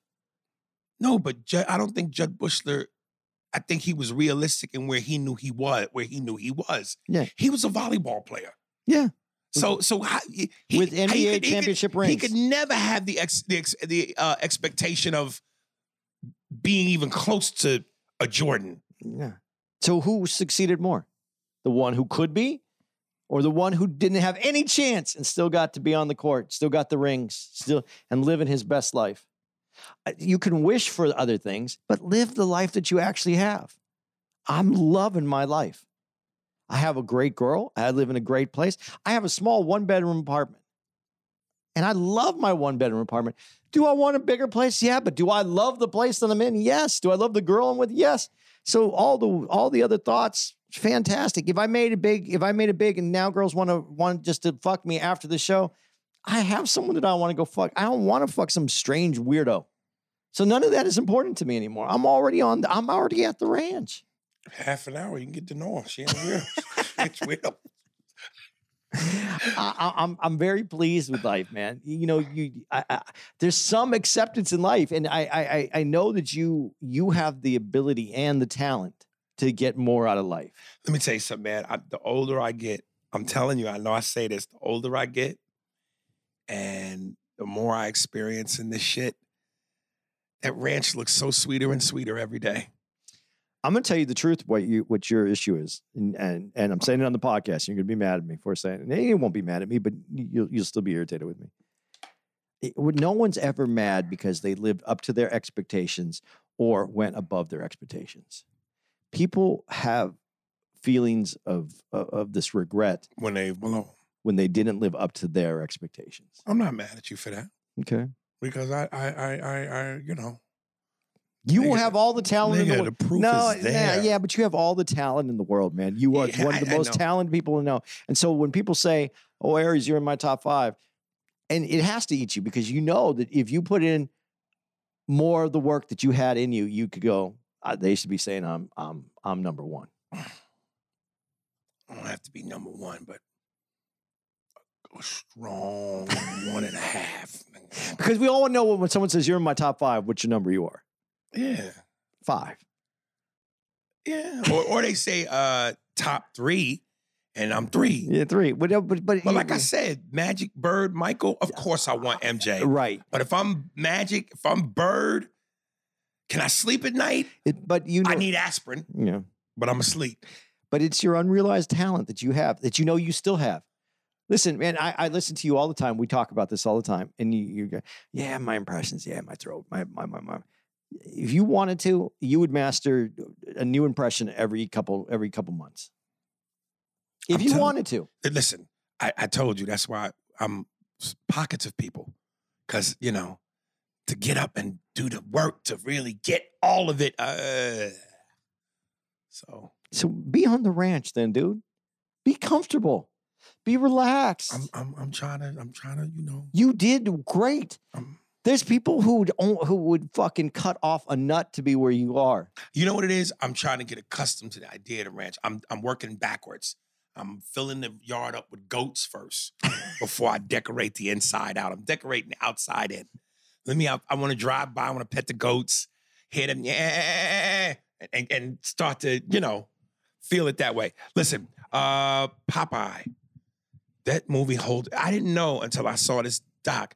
No, but Jud, I don't think Jud Buechler. I think he was realistic in where he knew he was, where he knew he was. Yeah. he was a volleyball player. Yeah. So, so how, he, With he- NBA he could- he championship could, rings. he could never have the ex, the, ex, the uh, expectation of being even close to a Jordan. Yeah. So who succeeded more? The one who could be, or the one who didn't have any chance and still got to be on the court, still got the rings, still and living his best life? Uh, You can wish for other things, but live the life that you actually have. I'm loving my life. I have a great girl. I live in a great place. I have a small one bedroom apartment. And I love my one bedroom apartment. Do I want a bigger place? Yeah, but do I love the place that I'm in? Yes. Do I love the girl I'm with? Yes. So all the all the other thoughts, fantastic. If I made it big, if I made it big, and now girls want to want just to fuck me after the show, I have someone that I want to go fuck. I don't want to fuck some strange weirdo. So none of that is important to me anymore. I'm already on. The, I'm already at the ranch. Half an hour, you can get to know her. She ain't weird. it's weird. I, I, I'm I'm very pleased with life, man. You know, you I, I, there's some acceptance in life, and I, I I- I know that you you have the ability and the talent to get more out of life. Let me tell you something, man. I, the older I get, I'm telling you, I know I say this, the older I get and the more I experience in this shit, that ranch looks so sweeter and sweeter every day. I'm gonna tell you the truth. What you what your issue is, and and, and I'm saying it on the podcast. You're gonna be mad at me for saying it. You won't be mad at me, but you'll you'll still be irritated with me. It- no one's ever mad because they lived up to their expectations or went above their expectations. People have feelings of of, of this regret When they below. When they didn't live up to their expectations. I'm not mad at you for that. Okay, Because I I I I, I you know, you will have all the talent in the world. the no, yeah, yeah, but you have all the talent in the world, man. You are Yeah, one of the I- I most know. talented people to know. And so when people say, "Oh, Aries, you're in my top five, and it has to eat you because you know that if you put in more of the work that you had in you, you could go. Uh, they should be saying, "I'm, I'm, I'm number one." I don't have to be number one, but strong one and a half. Because we all know when someone says you're in my top five, which number you are. Yeah. Five. Yeah. Or or they say uh top three, and I'm three. Yeah, three. But but but, But like I said, Magic Bird, Michael, of course I want MJ. right. But if I'm Magic, if I'm Bird, can I sleep at night? It, but you know, I need aspirin, Yeah. but I'm asleep. but it's your unrealized talent that you have that you know you still have. Listen, man, I, I listen to you all the time. We talk about this all the time, and you, you go, "Yeah, my impressions. Yeah, my throat. My my my my." If you wanted to, you would master a new impression every couple every couple months. If I'm you telling- wanted to, Listen, I, I told you that's why I'm pockets of people. Cause, you know, to get up and do the work to really get all of it. Uh, so so be on the ranch, then, dude. Be comfortable. Be relaxed. I'm I'm I'm trying to I'm trying to, you know, you did great. I'm, There's people who would who would fucking cut off a nut to be where you are. You know what it is? I'm trying to get accustomed to the idea of the ranch. I'm I'm working backwards. I'm filling the yard up with goats first before I decorate the inside out. I'm decorating the outside in. Let me out. I want to drive by. I want to pet the goats, hear them, yeah, and, and start to, you know, feel it that way. Listen, uh, Popeye, that movie hold. I didn't know until I saw this doc.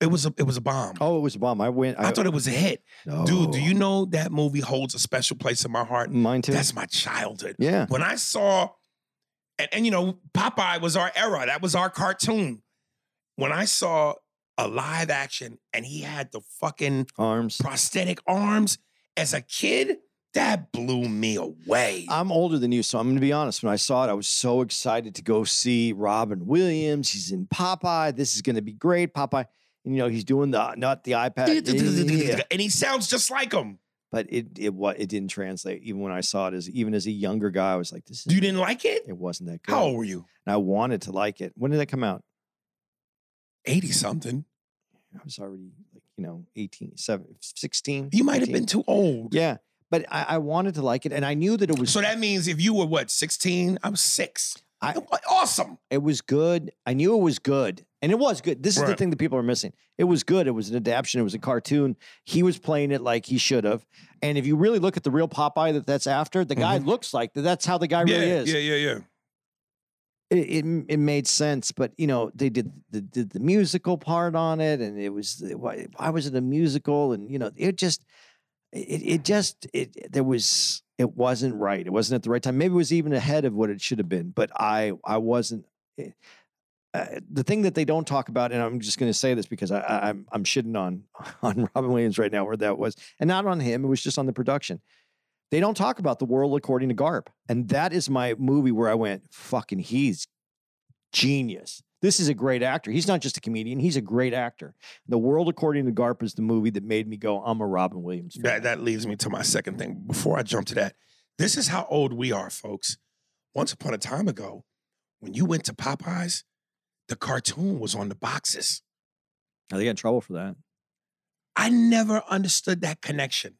It was a it was a bomb. Oh, it was a bomb. I went. I thought it was a hit. Dude, do you know that movie holds a special place in my heart? Mine too. That's my childhood. yeah. When I saw, and, and you know, Popeye was our era. That was our cartoon. When I saw a live action and he had the fucking Arms. prosthetic arms as a kid, that blew me away. I'm older than you, so I'm going to be honest. When I saw it, I was so excited to go see Robin Williams. He's in Popeye. This is going to be great. Popeye, and, you know, he's doing the not the iPad. And he sounds just like him. But it it what it didn't translate. Even when I saw it as even as a younger guy, I was like, this is. You didn't like it? It wasn't that good. How old were you? And I wanted to like it. When did that come out? 80 something. I was already like, you know, 18, 7, 16. You might have been too old. Yeah. But I, I wanted to like it. And I knew that it was So that means if you were what, 16? I was six. I- awesome. it was good. I knew it was good. And it was good. This is the thing that people are missing. It was good. It was an adaptation. It was a cartoon. He was playing it like he should have. And if you really look at the real Popeye that that's after, the guy mm-hmm. looks like that. That's how the guy really is. yeah, yeah, yeah. It, it it made sense, but you know they did the did the musical part on it, and it was why, why was it a musical? And you know it just it it just it there was it wasn't right. It wasn't at the right time. Maybe it was even ahead of what it should have been, but I I wasn't. eh, Uh, the thing that they don't talk about, and I'm just going to say this because I, I, I'm I'm shitting on on Robin Williams right now, where that was, and not on him. It was just on the production. They don't talk about the world according to Garp, and that is my movie where I went, "Fucking, he's genius." This is a great actor. He's not just a comedian; he's a great actor. The world according to Garp is the movie that made me go, "I'm a Robin Williams." Fan. That that leads me to my second thing. Before I jump to that, this is how old we are, folks. Once upon a time ago, when you went to Popeyes, the cartoon was on the boxes. Oh, they got in trouble for that. I never understood that connection.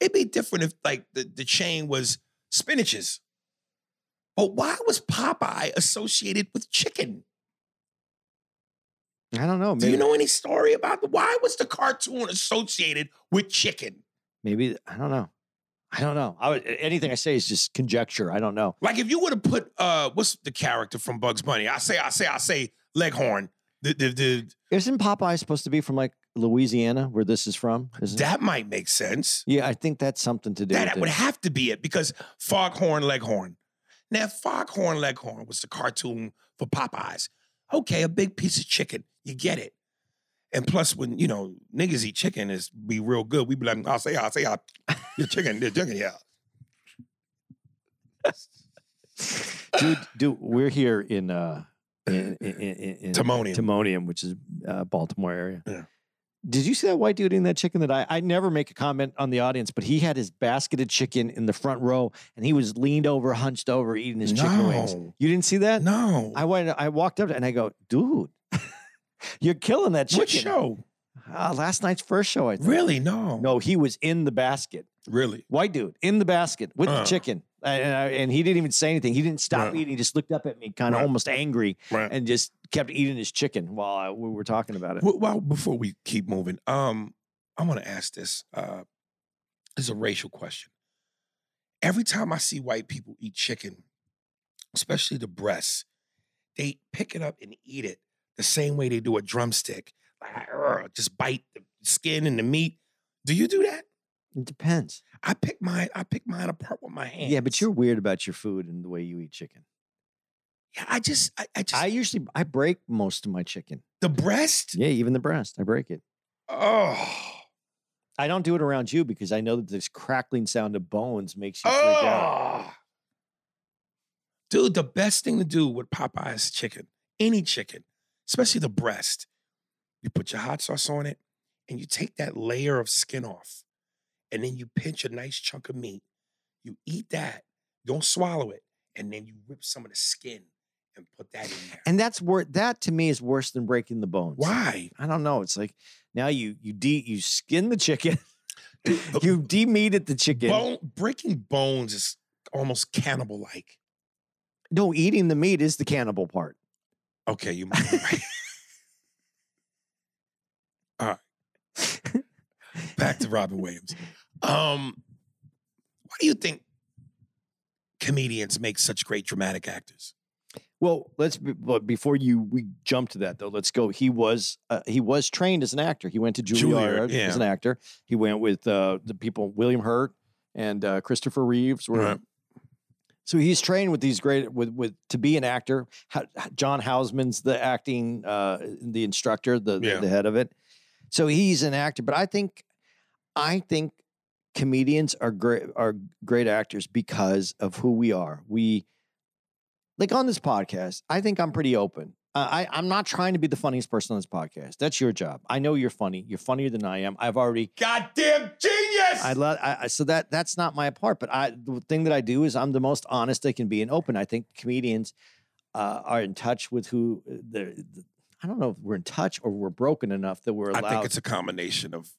It'd be different if like the, the chain was spinaches. But why was Popeye associated with chicken? I don't know. Do you know any story about the, why was the cartoon associated with chicken? Maybe I don't know. I don't know. I would, anything I say is just conjecture. I don't know. Like if you would have put uh what's the character from Bugs Bunny? I say, I say, I say Leghorn. The, the, the, Isn't Popeye supposed to be from like Louisiana, where this is from? Isn't it? that might make sense. Yeah, I think that's something to do. That with would it. have to be it because Foghorn Leghorn. Now, Foghorn Leghorn was the cartoon for Popeyes. Okay, a big piece of chicken. You get it. And plus, when you know niggas eat chicken, is be real good. We be like, I'll say, I'll say, I'll, your chicken, your chicken, yeah. dude, dude, we're here in uh in in, in, in Timonium. Timonium, which is uh, Baltimore area. Yeah. Did you see that white dude eating that chicken that I I never make a comment on the audience, but he had his basketed chicken in the front row and he was leaned over, hunched over, eating his chicken wings. You didn't see that? No. I went I walked up and I go, dude, you're killing that chicken. what show? Uh, last night's first show, I think. Really? No. No, he was in the basket. Really? White dude in the basket with the Uh. chicken. And, I- and he didn't even say anything. He didn't stop Right. eating. He just looked up at me, kind of Right. almost angry, Right. and just kept eating his chicken while I, we were talking about it. Well, well, before we keep moving, um, I want to ask this. Uh, it's a racial question. Every time I see white people eat chicken, especially the breasts, they pick it up and eat it the same way they do a drumstick, like just bite the skin and the meat. Do you do that? It depends. I pick mine. I pick mine apart with my hands. Yeah, but you're weird about your food and the way you eat chicken. Yeah, I just, I, I just, I usually I break most of my chicken. the breast. Yeah, even the breast, I break it. Oh, I don't do it around you because I know that this crackling sound of bones makes you freak out. Dude, the best thing to do with Popeye's chicken, any chicken, especially the breast, you put your hot sauce on it and you take that layer of skin off. And then you pinch a nice chunk of meat. You eat that, don't swallow it, and then you rip some of the skin and put that in there. And that's wor- that to me is worse than breaking the bones. Why? I don't know. It's like now you you de you skin the chicken, uh, you de-meated the chicken. bone, breaking bones is almost cannibal like. No, eating the meat is the cannibal part. Okay, you might be right. All right. Back to Robin Williams. Um, why do you think comedians make such great dramatic actors? Well, let's but before you we jump to that though. Let's go. He was uh, he was trained as an actor. He went to Juilliard, Juilliard, as an actor. He went with uh, the people William Hurt and uh, Christopher Reeves. Were, Right. So he's trained with these great with with to be an actor. Ho- John Houseman's the acting uh, the instructor, the, the the head of it. So he's an actor. But I think I think comedians are great are great actors because of who we are. We like on this podcast, I think I'm pretty open. Uh, I, I'm not trying to be the funniest person on this podcast. That's your job. I know you're funny. You're funnier than I am. I've already. Goddamn genius! I love. I, I- so that that's not my part. But I the thing that I do is I'm the most honest I can be and open. I think comedians uh, are in touch with who uh, they're. The, I don't know if we're in touch or we're broken enough that we're allowed I think it's a combination of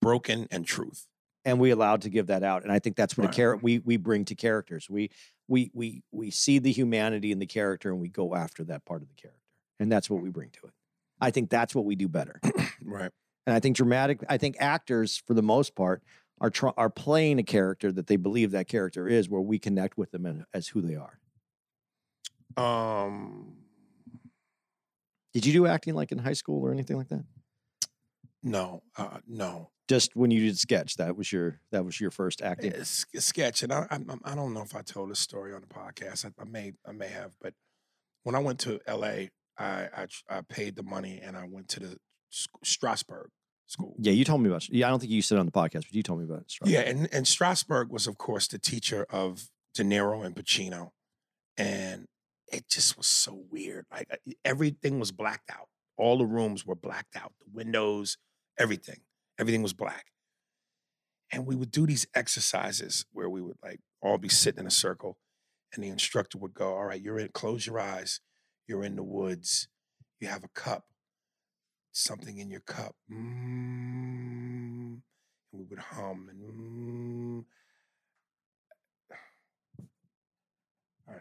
broken and truth. And we allowed to give that out. And I think that's what Right. a character we we bring to characters. We we we we see the humanity in the character and we go after that part of the character. And that's what we bring to it. I think that's what we do better. Right. And I think dramatic I think actors for the most part are tr- are playing a character that they believe that character is where we connect with them as who they are. Um. Did you do acting like in high school or anything like that? No. Uh, no. Just when you did sketch, that was your that was your first acting. It's a sketch, and I, I, I don't know if I told this story on the podcast. I, I may, I may have, but when I went to L.A., I, I, I paid the money and I went to the Strasberg school. Yeah, you told me about. Yeah, I don't think you said it on the podcast, but you told me about. Strauss. Yeah, and, and Strasberg was, of course, the teacher of De Niro and Pacino, and it just was so weird. Like uh, everything was blacked out. All the rooms were blacked out. The windows, everything, everything was black. And we would do these exercises where we would like all be sitting in a circle, and the instructor would go, "All right, you're in. Close your eyes. You're in the woods. You have a cup. Something in your cup." Mm. And we would hum and mm. I,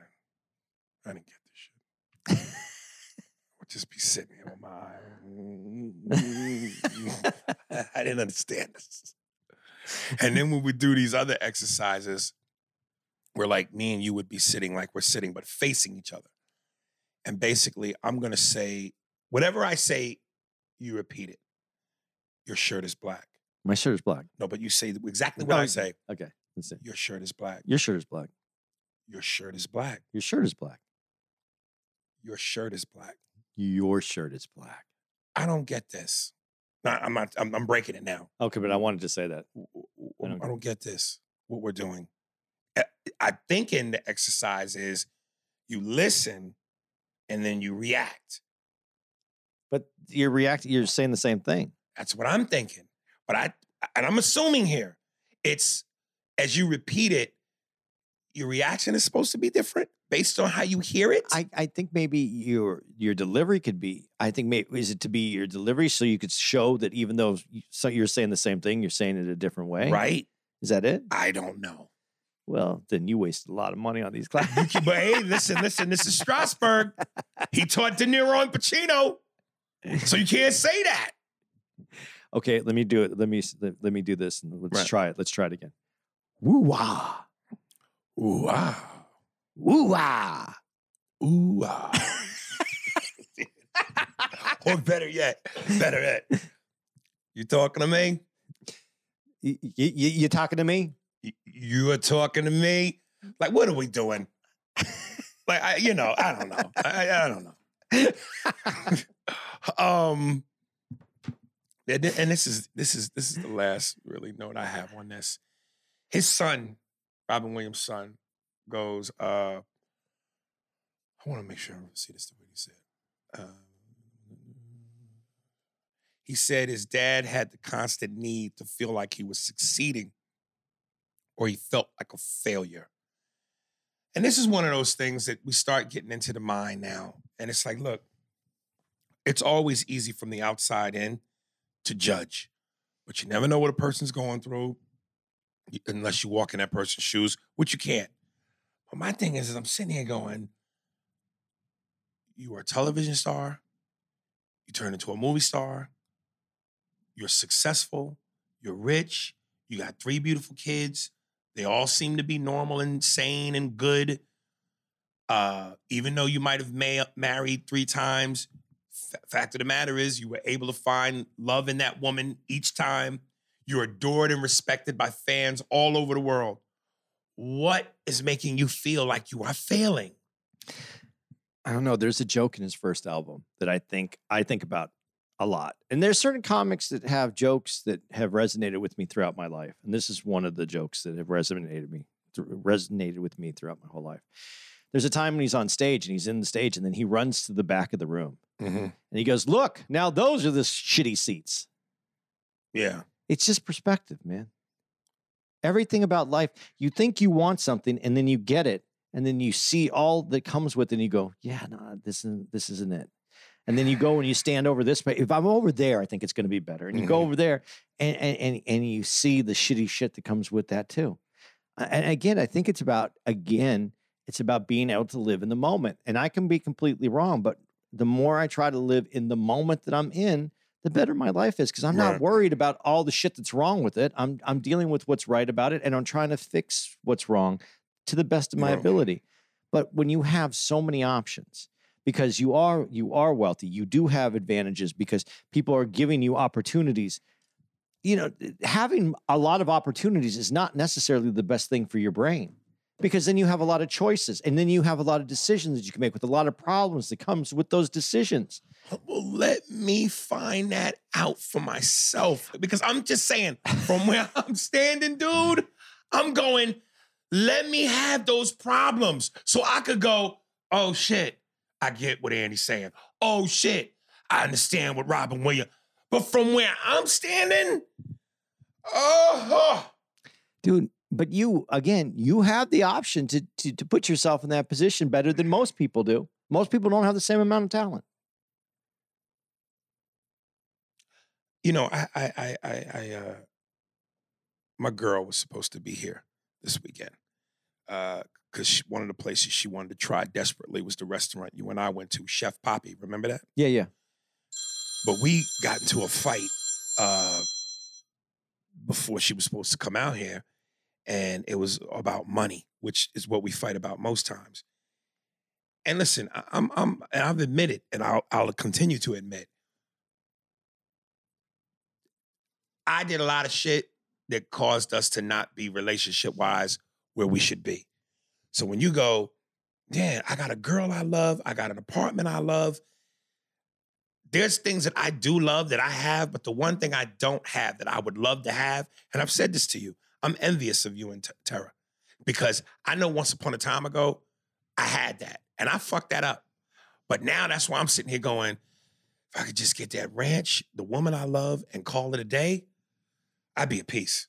I didn't get this shit. I would just be sitting here with my eye. I didn't understand this. and then when we do these other exercises, we're like me and you would be sitting like we're sitting, but facing each other. And basically, I'm gonna say whatever I say, you repeat it. Your shirt is black. My shirt is black. No, but you say exactly what I say. Okay, let's see. Your shirt is black. Your shirt is black. Your shirt is black. Your shirt is black. Your shirt is black. Your shirt is black. I don't get this. No, I'm not. I'm, I'm breaking it now. Okay, but I wanted to say that. I don't don't, get this. What we're doing. I- I think in the exercise is you listen and then you react. But you're reacting. You're saying the same thing. That's what I'm thinking. But I and I'm assuming here it's as you repeat it, your reaction is supposed to be different based on how you hear it. I, I think maybe your your delivery could be. I think maybe is it to be your delivery so you could show that even though so you're saying the same thing, you're saying it a different way. right? Is that it? I don't know. Well, then you wasted a lot of money on these classes. But hey, listen, listen. This is Strasberg. He taught De Niro and Pacino, so you can't say that. okay, let me do it. Let me let, let me do this and let's Right. try it. Let's try it again. Woo wah. Ah, Woo wah. Ooh ah. Ooh ah. or better yet, better yet, you talking to me? You, you, you talking to me? You are talking to me? Like, what are we doing? like, I, you know, I don't know. I, I don't know. um, and and this is this is this is the last really note I have on this. His son, Robin Williams' son, goes. uh I want to make sure I see this the way he said. Um, he said his dad had the constant need to feel like he was succeeding or he felt like a failure. And this is one of those things that we start getting into the mind now. And it's like, look, it's always easy from the outside in to judge, but you never know what a person's going through unless you walk in that person's shoes, which you can't. But my thing is, is I'm sitting here going, you are a television star, you turn into a movie star, you're successful, you're rich, you got three beautiful kids. They all seem to be normal and sane and good. Uh, even though you might have ma- married three times, f- fact of the matter is you were able to find love in that woman each time. You're adored and respected by fans all over the world. What is making you feel like you are failing? I don't know. There's a joke in his first album that I think I think about a lot. And there's certain comics that have jokes that have resonated with me throughout my life. And this is one of the jokes that have resonated me resonated with me throughout my whole life. There's a time when he's on stage and he's in the stage and then he runs to the back of the room mm-hmm. and he goes, "Look, now those are the shitty seats." Yeah. It's just perspective, man. Everything about life, you think you want something and then you get it and then you see all that comes with it and you go, "Yeah, no, this isn't this isn't it." And then you go and you stand over this. If I'm over there, I think it's going to be better. And you go Mhm. over there and, and and and you see the shitty shit that comes with that too. And again, I think it's about again, it's about being able to live in the moment. And I can be completely wrong, but the more I try to live in the moment that I'm in, the better my life is because I'm not Right. worried about all the shit that's wrong with it. I'm I'm dealing with what's right about it and I'm trying to fix what's wrong to the best of my Right. ability. But when you have so many options, because you are you are wealthy, you do have advantages because people are giving you opportunities. You know, having a lot of opportunities is not necessarily the best thing for your brain because then you have a lot of choices and then you have a lot of decisions that you can make with a lot of problems that comes with those decisions. Well, let me find that out for myself because I'm just saying, from where I'm standing, dude, I'm going, let me have those problems so I could go, oh shit, I get what Andy's saying. Oh shit, I understand what Robin Williams. But from where I'm standing, oh, dude but you again you have the option to, to to put yourself in that position better than most people do most people don't have the same amount of talent you know, I, I, I, I, I uh, my girl was supposed to be here this weekend because one of the places she wanted to try desperately was the restaurant you and I went to, Chef Poppy. Remember that? yeah yeah But we got into a fight uh, before she was supposed to come out here, and it was about money, which is what we fight about most times. And listen, I- I'm I'm and I've admitted, and I'll I'll continue to admit, I did a lot of shit that caused us to not be relationship wise where we should be. So when you go, yeah, I got a girl I love, I got an apartment I love. There's things that I do love that I have, but the one thing I don't have that I would love to have, and I've said this to you, I'm envious of you and T- Tara because I know once upon a time ago, I had that and I fucked that up. But now that's why I'm sitting here going, if I could just get that ranch, the woman I love, and call it a day, I'd be at peace.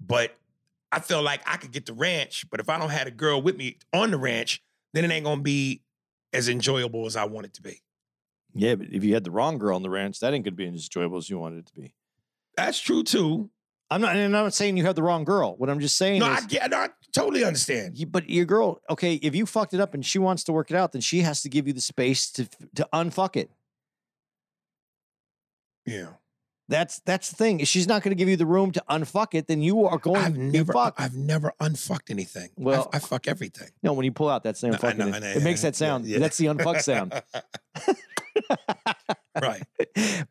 But I feel like I could get the ranch, but if I don't have a girl with me on the ranch, then it ain't gonna be as enjoyable as I want it to be. Yeah, but if you had the wrong girl on the ranch, that ain't gonna be as enjoyable as you wanted it to be. That's true too. I'm not. And I'm not saying you have the wrong girl. What I'm just saying No, is, I get. No, I totally understand. you, but your girl, okay, if you fucked it up and she wants to work it out, then she has to give you the space to to unfuck it. Yeah, That's that's the thing. If she's not going to give you the room to unfuck it, then you are going I've to never, fuck. I've never unfucked anything. Well- I, I fuck everything. no, when you pull out that same No, fucking, know, it, I know, it makes that sound. yeah. That's the unfuck sound. right.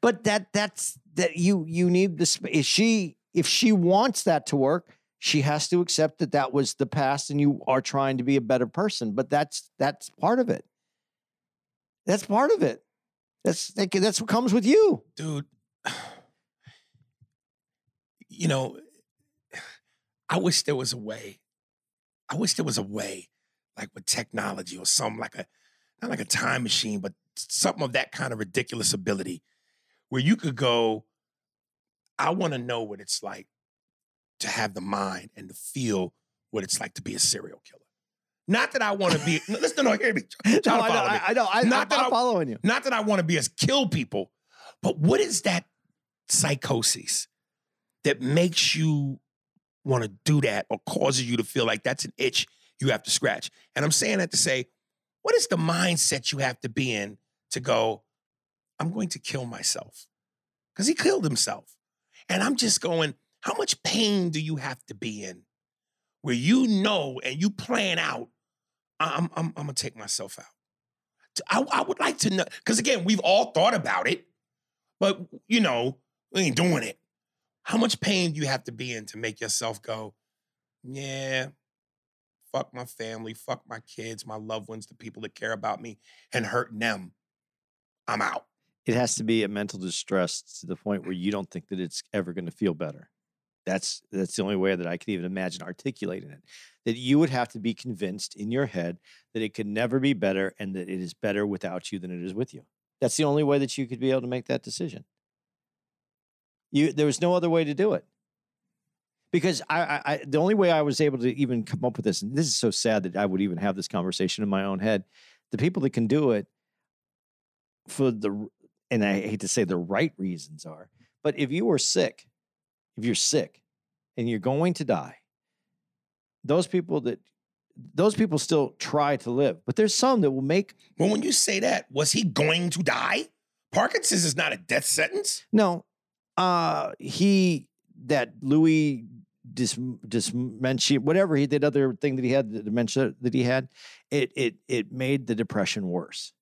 but that that's that you you need the sp- if she if she wants that to work she has to accept that that was the past and you are trying to be a better person but that's that's part of it that's part of it that's that, that's what comes with you dude. You know, I wish there was a way. I wish there was a way, like with technology or something like a, not like a time machine, but something of that kind of ridiculous ability, where you could go. I want to know what it's like to have the mind and to feel what it's like to be a serial killer. Not that I want to be. no, listen, no, hear me. Try No, I know, me. I, I know I, Not I'm, that I'm I- following you Not that I want to be as kill people, but what is that psychosis that makes you want to do that or causes you to feel like that's an itch you have to scratch? And I'm saying that to say, what is the mindset you have to be in to go, I'm going to kill myself? Because he killed himself. And I'm just going, how much pain do you have to be in where you know and you plan out, I'm, I'm, I'm going to take myself out? I, I would like to know because again, we've all thought about it, but you know, we ain't doing it. How much pain do you have to be in to make yourself go, yeah, fuck my family, fuck my kids, my loved ones, the people that care about me, and hurting them? I'm out. it has to be a mental distress to the point where you don't think that it's ever going to feel better that's that's the only way that i could even imagine articulating it that you would have to be convinced in your head that it could never be better and that it is better without you than it is with you that's the only way that you could be able to make that decision you there was no other way to do it because I, I, I the only way i was able to even come up with this and this is so sad that i would even have this conversation in my own head the people that can do it for the and I hate to say the right reasons are, but if you are sick, if you're sick and you're going to die, those people that those people still try to live, but there's some that will make Well, when you say that, was he going to die? Parkinson's is not a death sentence. no, uh, he that Lewy dis dementia, whatever he did, other thing that he had, the dementia that he had, it it it made the depression worse.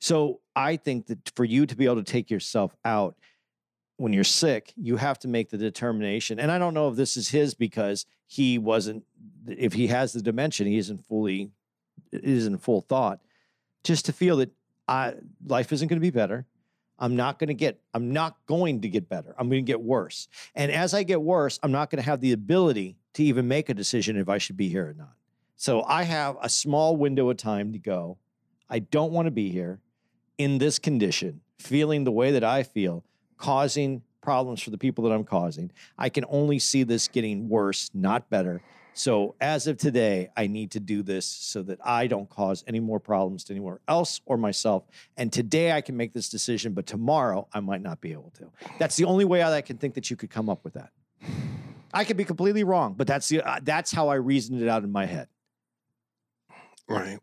So I think that for you to be able to take yourself out when you're sick, you have to make the determination. And I don't know if this is his because he wasn't. If he has the dementia, he isn't fully isn't full thought. Just to feel that I life isn't going to be better. I'm not going to get. I'm not going to get better. I'm going to get worse. And as I get worse, I'm not going to have the ability to even make a decision if I should be here or not. So I have a small window of time to go. I don't want to be here in this condition, feeling the way that I feel, causing problems for the people that I'm causing. I can only see this getting worse, not better. So as of today, I need to do this so that I don't cause any more problems to anywhere else or myself. And today I can make this decision, but tomorrow I might not be able to. That's the only way I can think that you could come up with that. I could be completely wrong, but that's the uh, that's how I reasoned it out in my head. Right.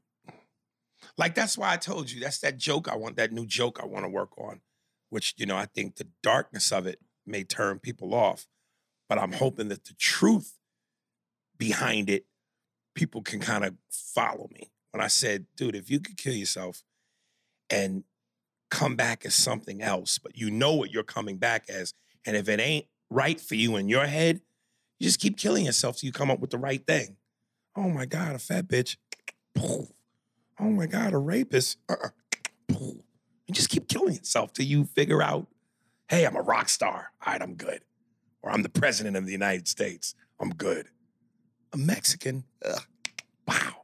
Like that's why I told you that's that joke I want, that new joke I want to work on, which, you know, I think the darkness of it may turn people off. but I'm hoping that the truth behind it, people can kind of follow me. When I said, dude, if you could kill yourself and come back as something else, but you know what you're coming back as, and if it ain't right for you in your head, you just keep killing yourself till you come up with the right thing. Oh my God, a fat bitch. Oh my God, a rapist. Uh-uh. Just keep killing yourself till you figure out, hey, I'm a rock star. All right, I'm good. Or I'm the president of the United States. I'm good. A Mexican. Ugh. Wow.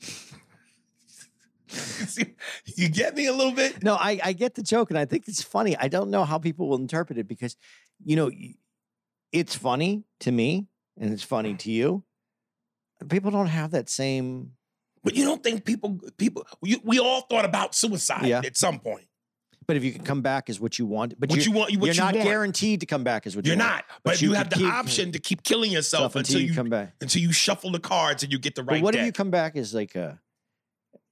See, you get me a little bit? No, I, I get the joke, and I think it's funny. I don't know how people will interpret it because, you know, it's funny to me and it's funny to you. People don't have that same. But you don't think people, people, we, we all thought about suicide Yeah. at some point. But if you can come back is what you want, but What you're, you want, what you're you not want. guaranteed to come back as what You're you want. not, but, you you, have the option to keep killing yourself Stuff until, you come back. until you shuffle the cards and you get the right. But what if you come back as like a,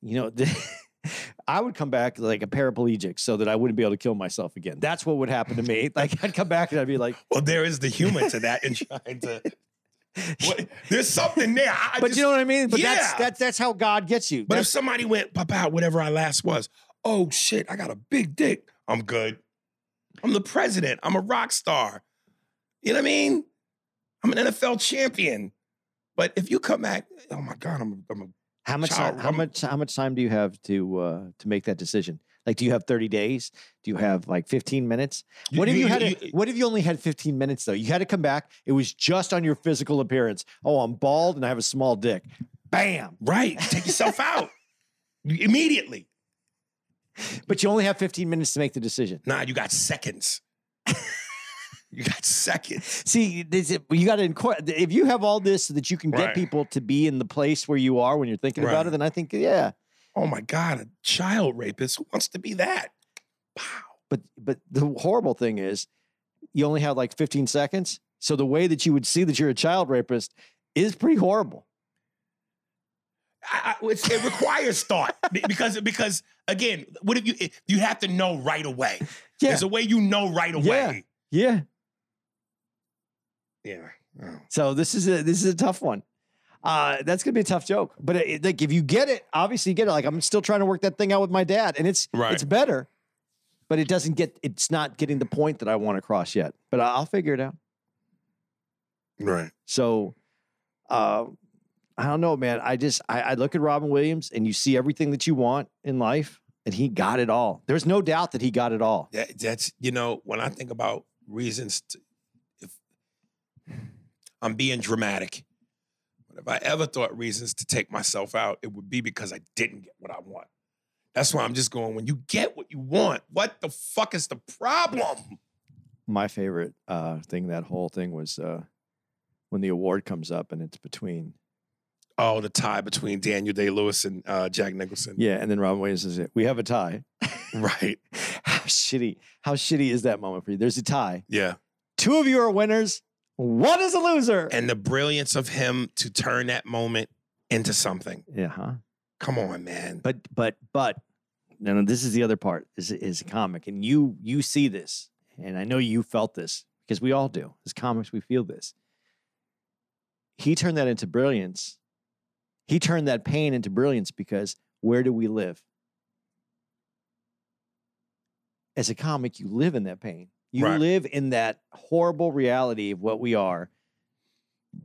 you know, I would come back like a paraplegic so that I wouldn't be able to kill myself again. That's what would happen to me. Like I'd come back and I'd be like, Well, there is the humor to that in trying to. What, there's something there. I, but just- you know what I mean? But that's Yeah. that's that's how God gets you. But if somebody went, Papa, whatever I last was, oh shit, I got a big dick. I'm good. I'm the president. I'm a rock star. You know what I mean? I'm an NFL champion. But if you come back, oh my God, I'm a, I'm a how much child- time, how I'm- much how much time do you have to uh to make that decision? Like do you have 30 days? Do you have like 15 minutes? What if you, had a, what if you only had 15 minutes though? You had to come back. It was just on your physical appearance. Oh, I'm bald and I have a small dick. Bam. right? Take yourself out immediately. But you only have 15 minutes to make the decision. Nah, you got seconds. you got seconds. See, this, you got to if you have all this so that you can get Right. people to be in the place where you are when you're thinking about it, then I think yeah. Oh my God, a child rapist. Who wants to be that? Wow. But but the horrible thing is, you only have like 15 seconds. So the way that you would see that you're a child rapist is pretty horrible. I, it requires thought because because again, what if you you have to know right away? Yeah, There's a way you know right away. yeah. Yeah. Oh. So this is a this is a tough one. Uh, that's gonna be a tough joke. But it, like, if you get it, obviously you get it. Like I'm still trying to work that thing out with my dad, and it's Right. it's better, but it doesn't get. It's not getting the point that I want to cross yet. But I'll figure it out. Right. So, uh, I don't know, man. I just I, I look at Robin Williams, and you see everything that you want in life, and he got it all. There's no doubt that he got it all. That, that's you know when I think about reasons, to, if I'm being dramatic, but if I ever thought reasons to take myself out, it would be because I didn't get what I want. That's why I'm just going. When you get what you want, what the fuck is the problem? My favorite uh, thing that whole thing was uh, when the award comes up, and it's between Oh, the tie between Daniel Day Lewis and uh, Jack Nicholson. Yeah, and then Robin Williams says, "We have a tie." Right. how shitty! How shitty is that moment for you? There's a tie. Yeah. Two of you are winners. One is a loser. And the brilliance of him to turn that moment into something. yeah, huh? Come on, man. But but but no, no. This is the other part. Is is a comic, and you you see this, and I know you felt this because we all do. As comics, we feel this. He turned that into brilliance. He turned that pain into brilliance because where do we live? As a comic, you live in that pain. You Right. live in that horrible reality of what we are,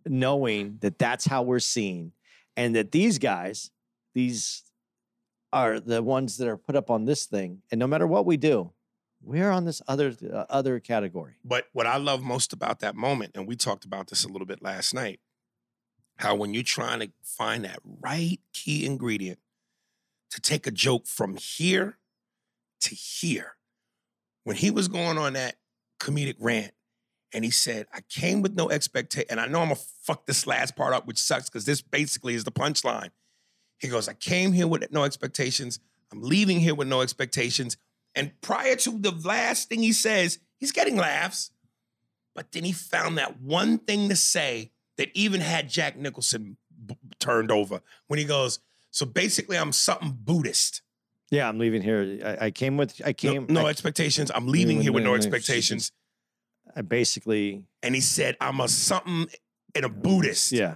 knowing that that's how we're seen, and that these guys, these are the ones that are put up on this thing. And no matter what we do, we're on this other uh, other category. But what I love most about that moment, and we talked about this a little bit last night, how when you're trying to find that right key ingredient to take a joke from here to here, when he was going on that comedic rant and he said, I came with no expectation, and I know I'm gonna fuck this last part up, which sucks because this basically is the punchline. He goes, I came here with no expectations. I'm leaving here with no expectations. And prior to the last thing he says, he's getting laughs. But then he found that one thing to say that even had Jack Nicholson b- turned over when he goes, So basically, I'm something Buddhist. Yeah, I'm leaving here. I, I came with I No, came no I, expectations. I'm leaving mm, here with no no expectations. And basically, and he said, I'm a something and a Buddhist. yeah.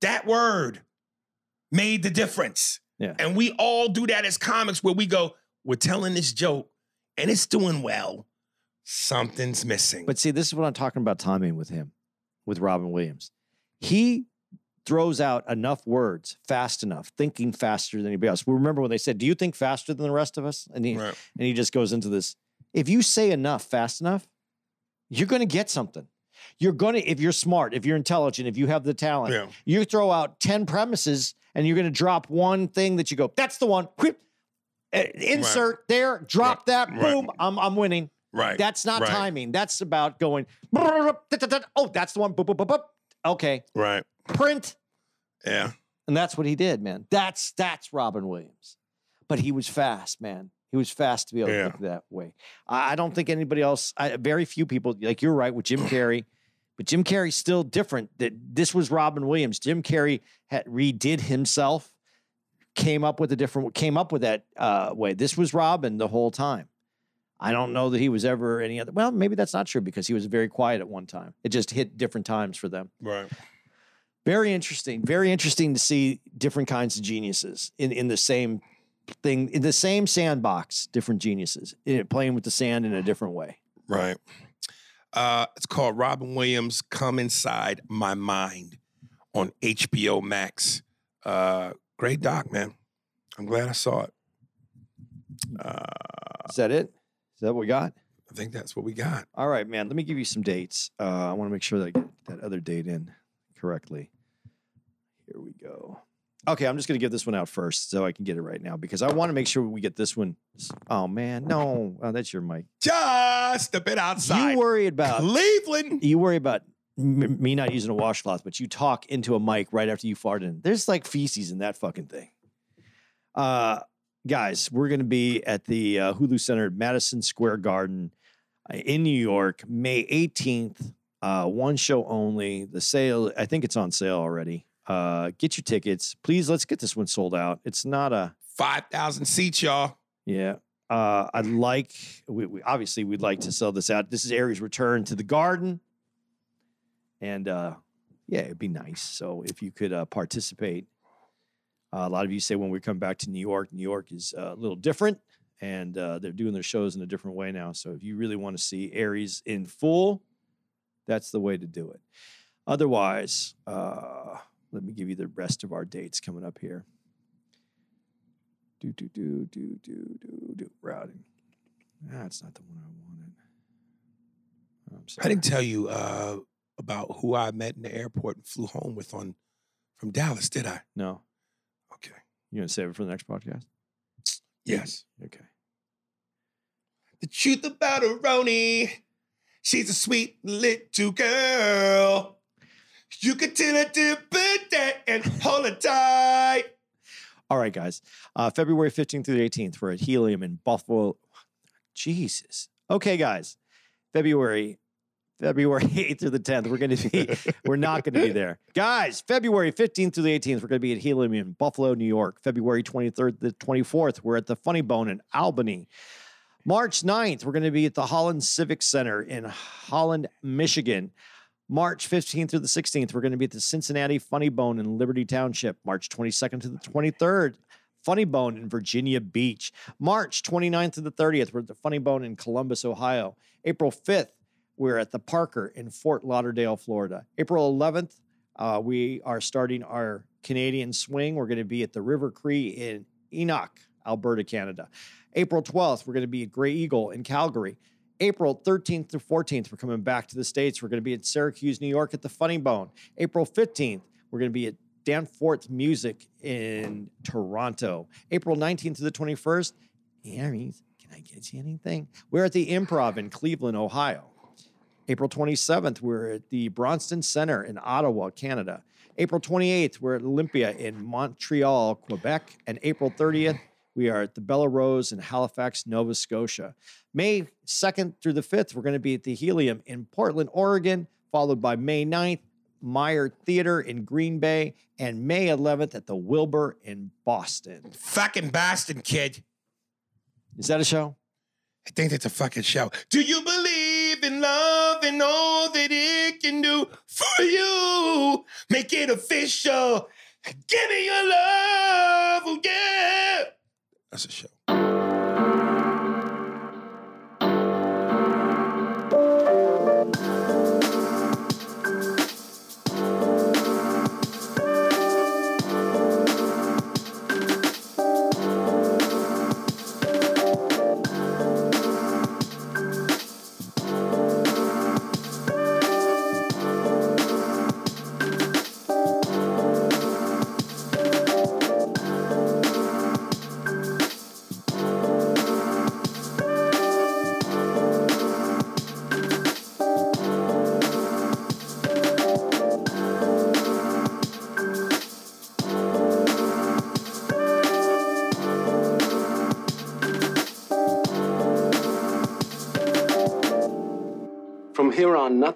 That word made the difference. Yeah. And we all do that as comics where we go, we're telling this joke and it's doing well. Something's missing. But see, this is what I'm talking about timing with him, with Robin Williams. He throws out enough words fast enough, thinking faster than anybody else. We remember when they said, Do you think faster than the rest of us? And he Right. and he just goes into this. If you say enough fast enough, you're gonna get something. You're gonna, if you're smart, if you're intelligent, if you have the talent, Yeah. you throw out 10 premises and you're gonna drop one thing that you go, that's the one. Uh, insert there, drop Right. that, Right. boom, I'm I'm winning. Right. That's not Right. timing. That's about going. Oh, that's the one. Boop, boop, boop, boop. Okay, Right. print, Yeah. and that's what he did, man. That's that's Robin Williams, but he was fast, man. He was fast to be able Yeah. to think that way. I, I don't think anybody else. I, very few people. Like you're right with Jim Carrey, but Jim Carrey's still different. That this was Robin Williams. Jim Carrey had redid himself, came up with a different. Came up with that uh, way. This was Robin the whole time. I don't know that he was ever any other. Well, maybe that's not true because he was very quiet at one time. It just hit different times for them. Right. Very interesting. Very interesting to see different kinds of geniuses in, in the same thing, in the same sandbox, different geniuses in, playing with the sand in a different way. Right. Uh, it's called Robin Williams Come Inside My Mind on HBO Max. Uh, great doc, man. I'm glad I saw it. Uh, Is that it? Is that what we got? I think that's what we got. All right, man. Let me give you some dates. Uh, I want to make sure that I get that other date in correctly. Here we go. Okay, I'm just going to give this one out first so I can get it right now because I want to make sure we get this one. Oh, man. No. Oh, that's your mic. Just a bit outside. You worry about Cleveland. you worry about m- me not using a washcloth, but you talk into a mic right after you fart in. There's like feces in that fucking thing. Uh, guys, we're going to be at the uh, Hulu Center at Madison Square Garden uh, in New York, May 18th. Uh, one show only. The sale, I think it's on sale already. Uh, get your tickets, please. Let's get this one sold out. It's not a 5,000 seats, y'all. yeah. Uh, I'd like, we, we obviously we'd like to sell this out. This is Aries' return to the garden, and uh, yeah, it'd be nice. So if you could uh, participate, uh, a lot of you say when we come back to New York, New York is uh, a little different, and uh, they're doing their shows in a different way now. So if you really want to see Aries in full, that's the way to do it. Otherwise, uh, let me give you the rest of our dates coming up here. Do do do do do do do routing. That's not the one I wanted. I'm sorry. I didn't tell you uh, about who I met in the airport and flew home with on from Dallas, did I? No. You gonna save it for the next podcast? Yes. Okay. The truth about Aroni. She's a sweet little girl. You can tell her to put that and hold her tight. All right, guys. Uh, February 15th through the 18th, we're at Helium in Buffalo. Jesus. Okay, guys. February, February 8th through the 10th, we're going to be, we're not going to be there. Guys, February 15th through the 18th, we're going to be at Helium in Buffalo, New York. February 23rd to the 24th, we're at the Funny Bone in Albany. March 9th, we're going to be at the Holland Civic Center in Holland, Michigan. March 15th through the 16th, we're going to be at the Cincinnati Funny Bone in Liberty Township. March 22nd to the 23rd, Funny Bone in Virginia Beach. March 29th to the 30th, we're at the Funny Bone in Columbus, Ohio. April 5th, we're at the Parker in Fort Lauderdale, Florida. April 11th, uh, we are starting our Canadian swing. We're going to be at the River Cree in Enoch, Alberta, Canada. April 12th, we're going to be at Grey Eagle in Calgary. April 13th through 14th, we're coming back to the States. We're going to be at Syracuse, New York at the Funny Bone. April 15th, we're going to be at Danforth Music in Toronto. April 19th to the 21st, Aries, can I get you anything? We're at the Improv in Cleveland, Ohio. April 27th, we're at the Bronson Center in Ottawa, Canada. April 28th, we're at Olympia in Montreal, Quebec. And April 30th, we are at the Bella Rose in Halifax, Nova Scotia. May 2nd through the 5th, we're going to be at the Helium in Portland, Oregon, followed by May 9th, Meyer Theater in Green Bay, and May 11th at the Wilbur in Boston. Fucking Boston kid. Is that a show? I think it's a fucking show. Do you believe believe in love and all that it can do for you. Make it official. Give me your love, oh yeah. That's a show.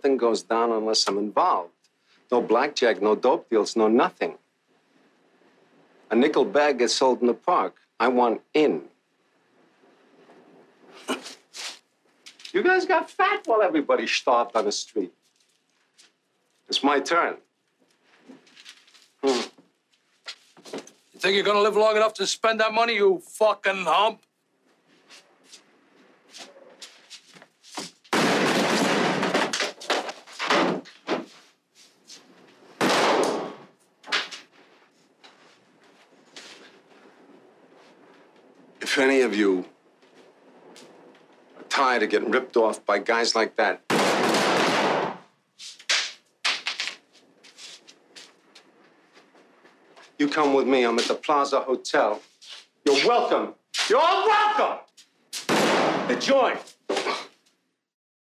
Nothing goes down unless I'm involved. No blackjack, no dope deals, no nothing. A nickel bag gets sold in the park. I want in. you guys got fat while everybody starved on the street. It's my turn. Hmm. You think you're gonna live long enough to spend that money, you fucking hump? If any of you are tired of getting ripped off by guys like that, you come with me. I'm at the Plaza Hotel. You're welcome. You're all welcome. The joint.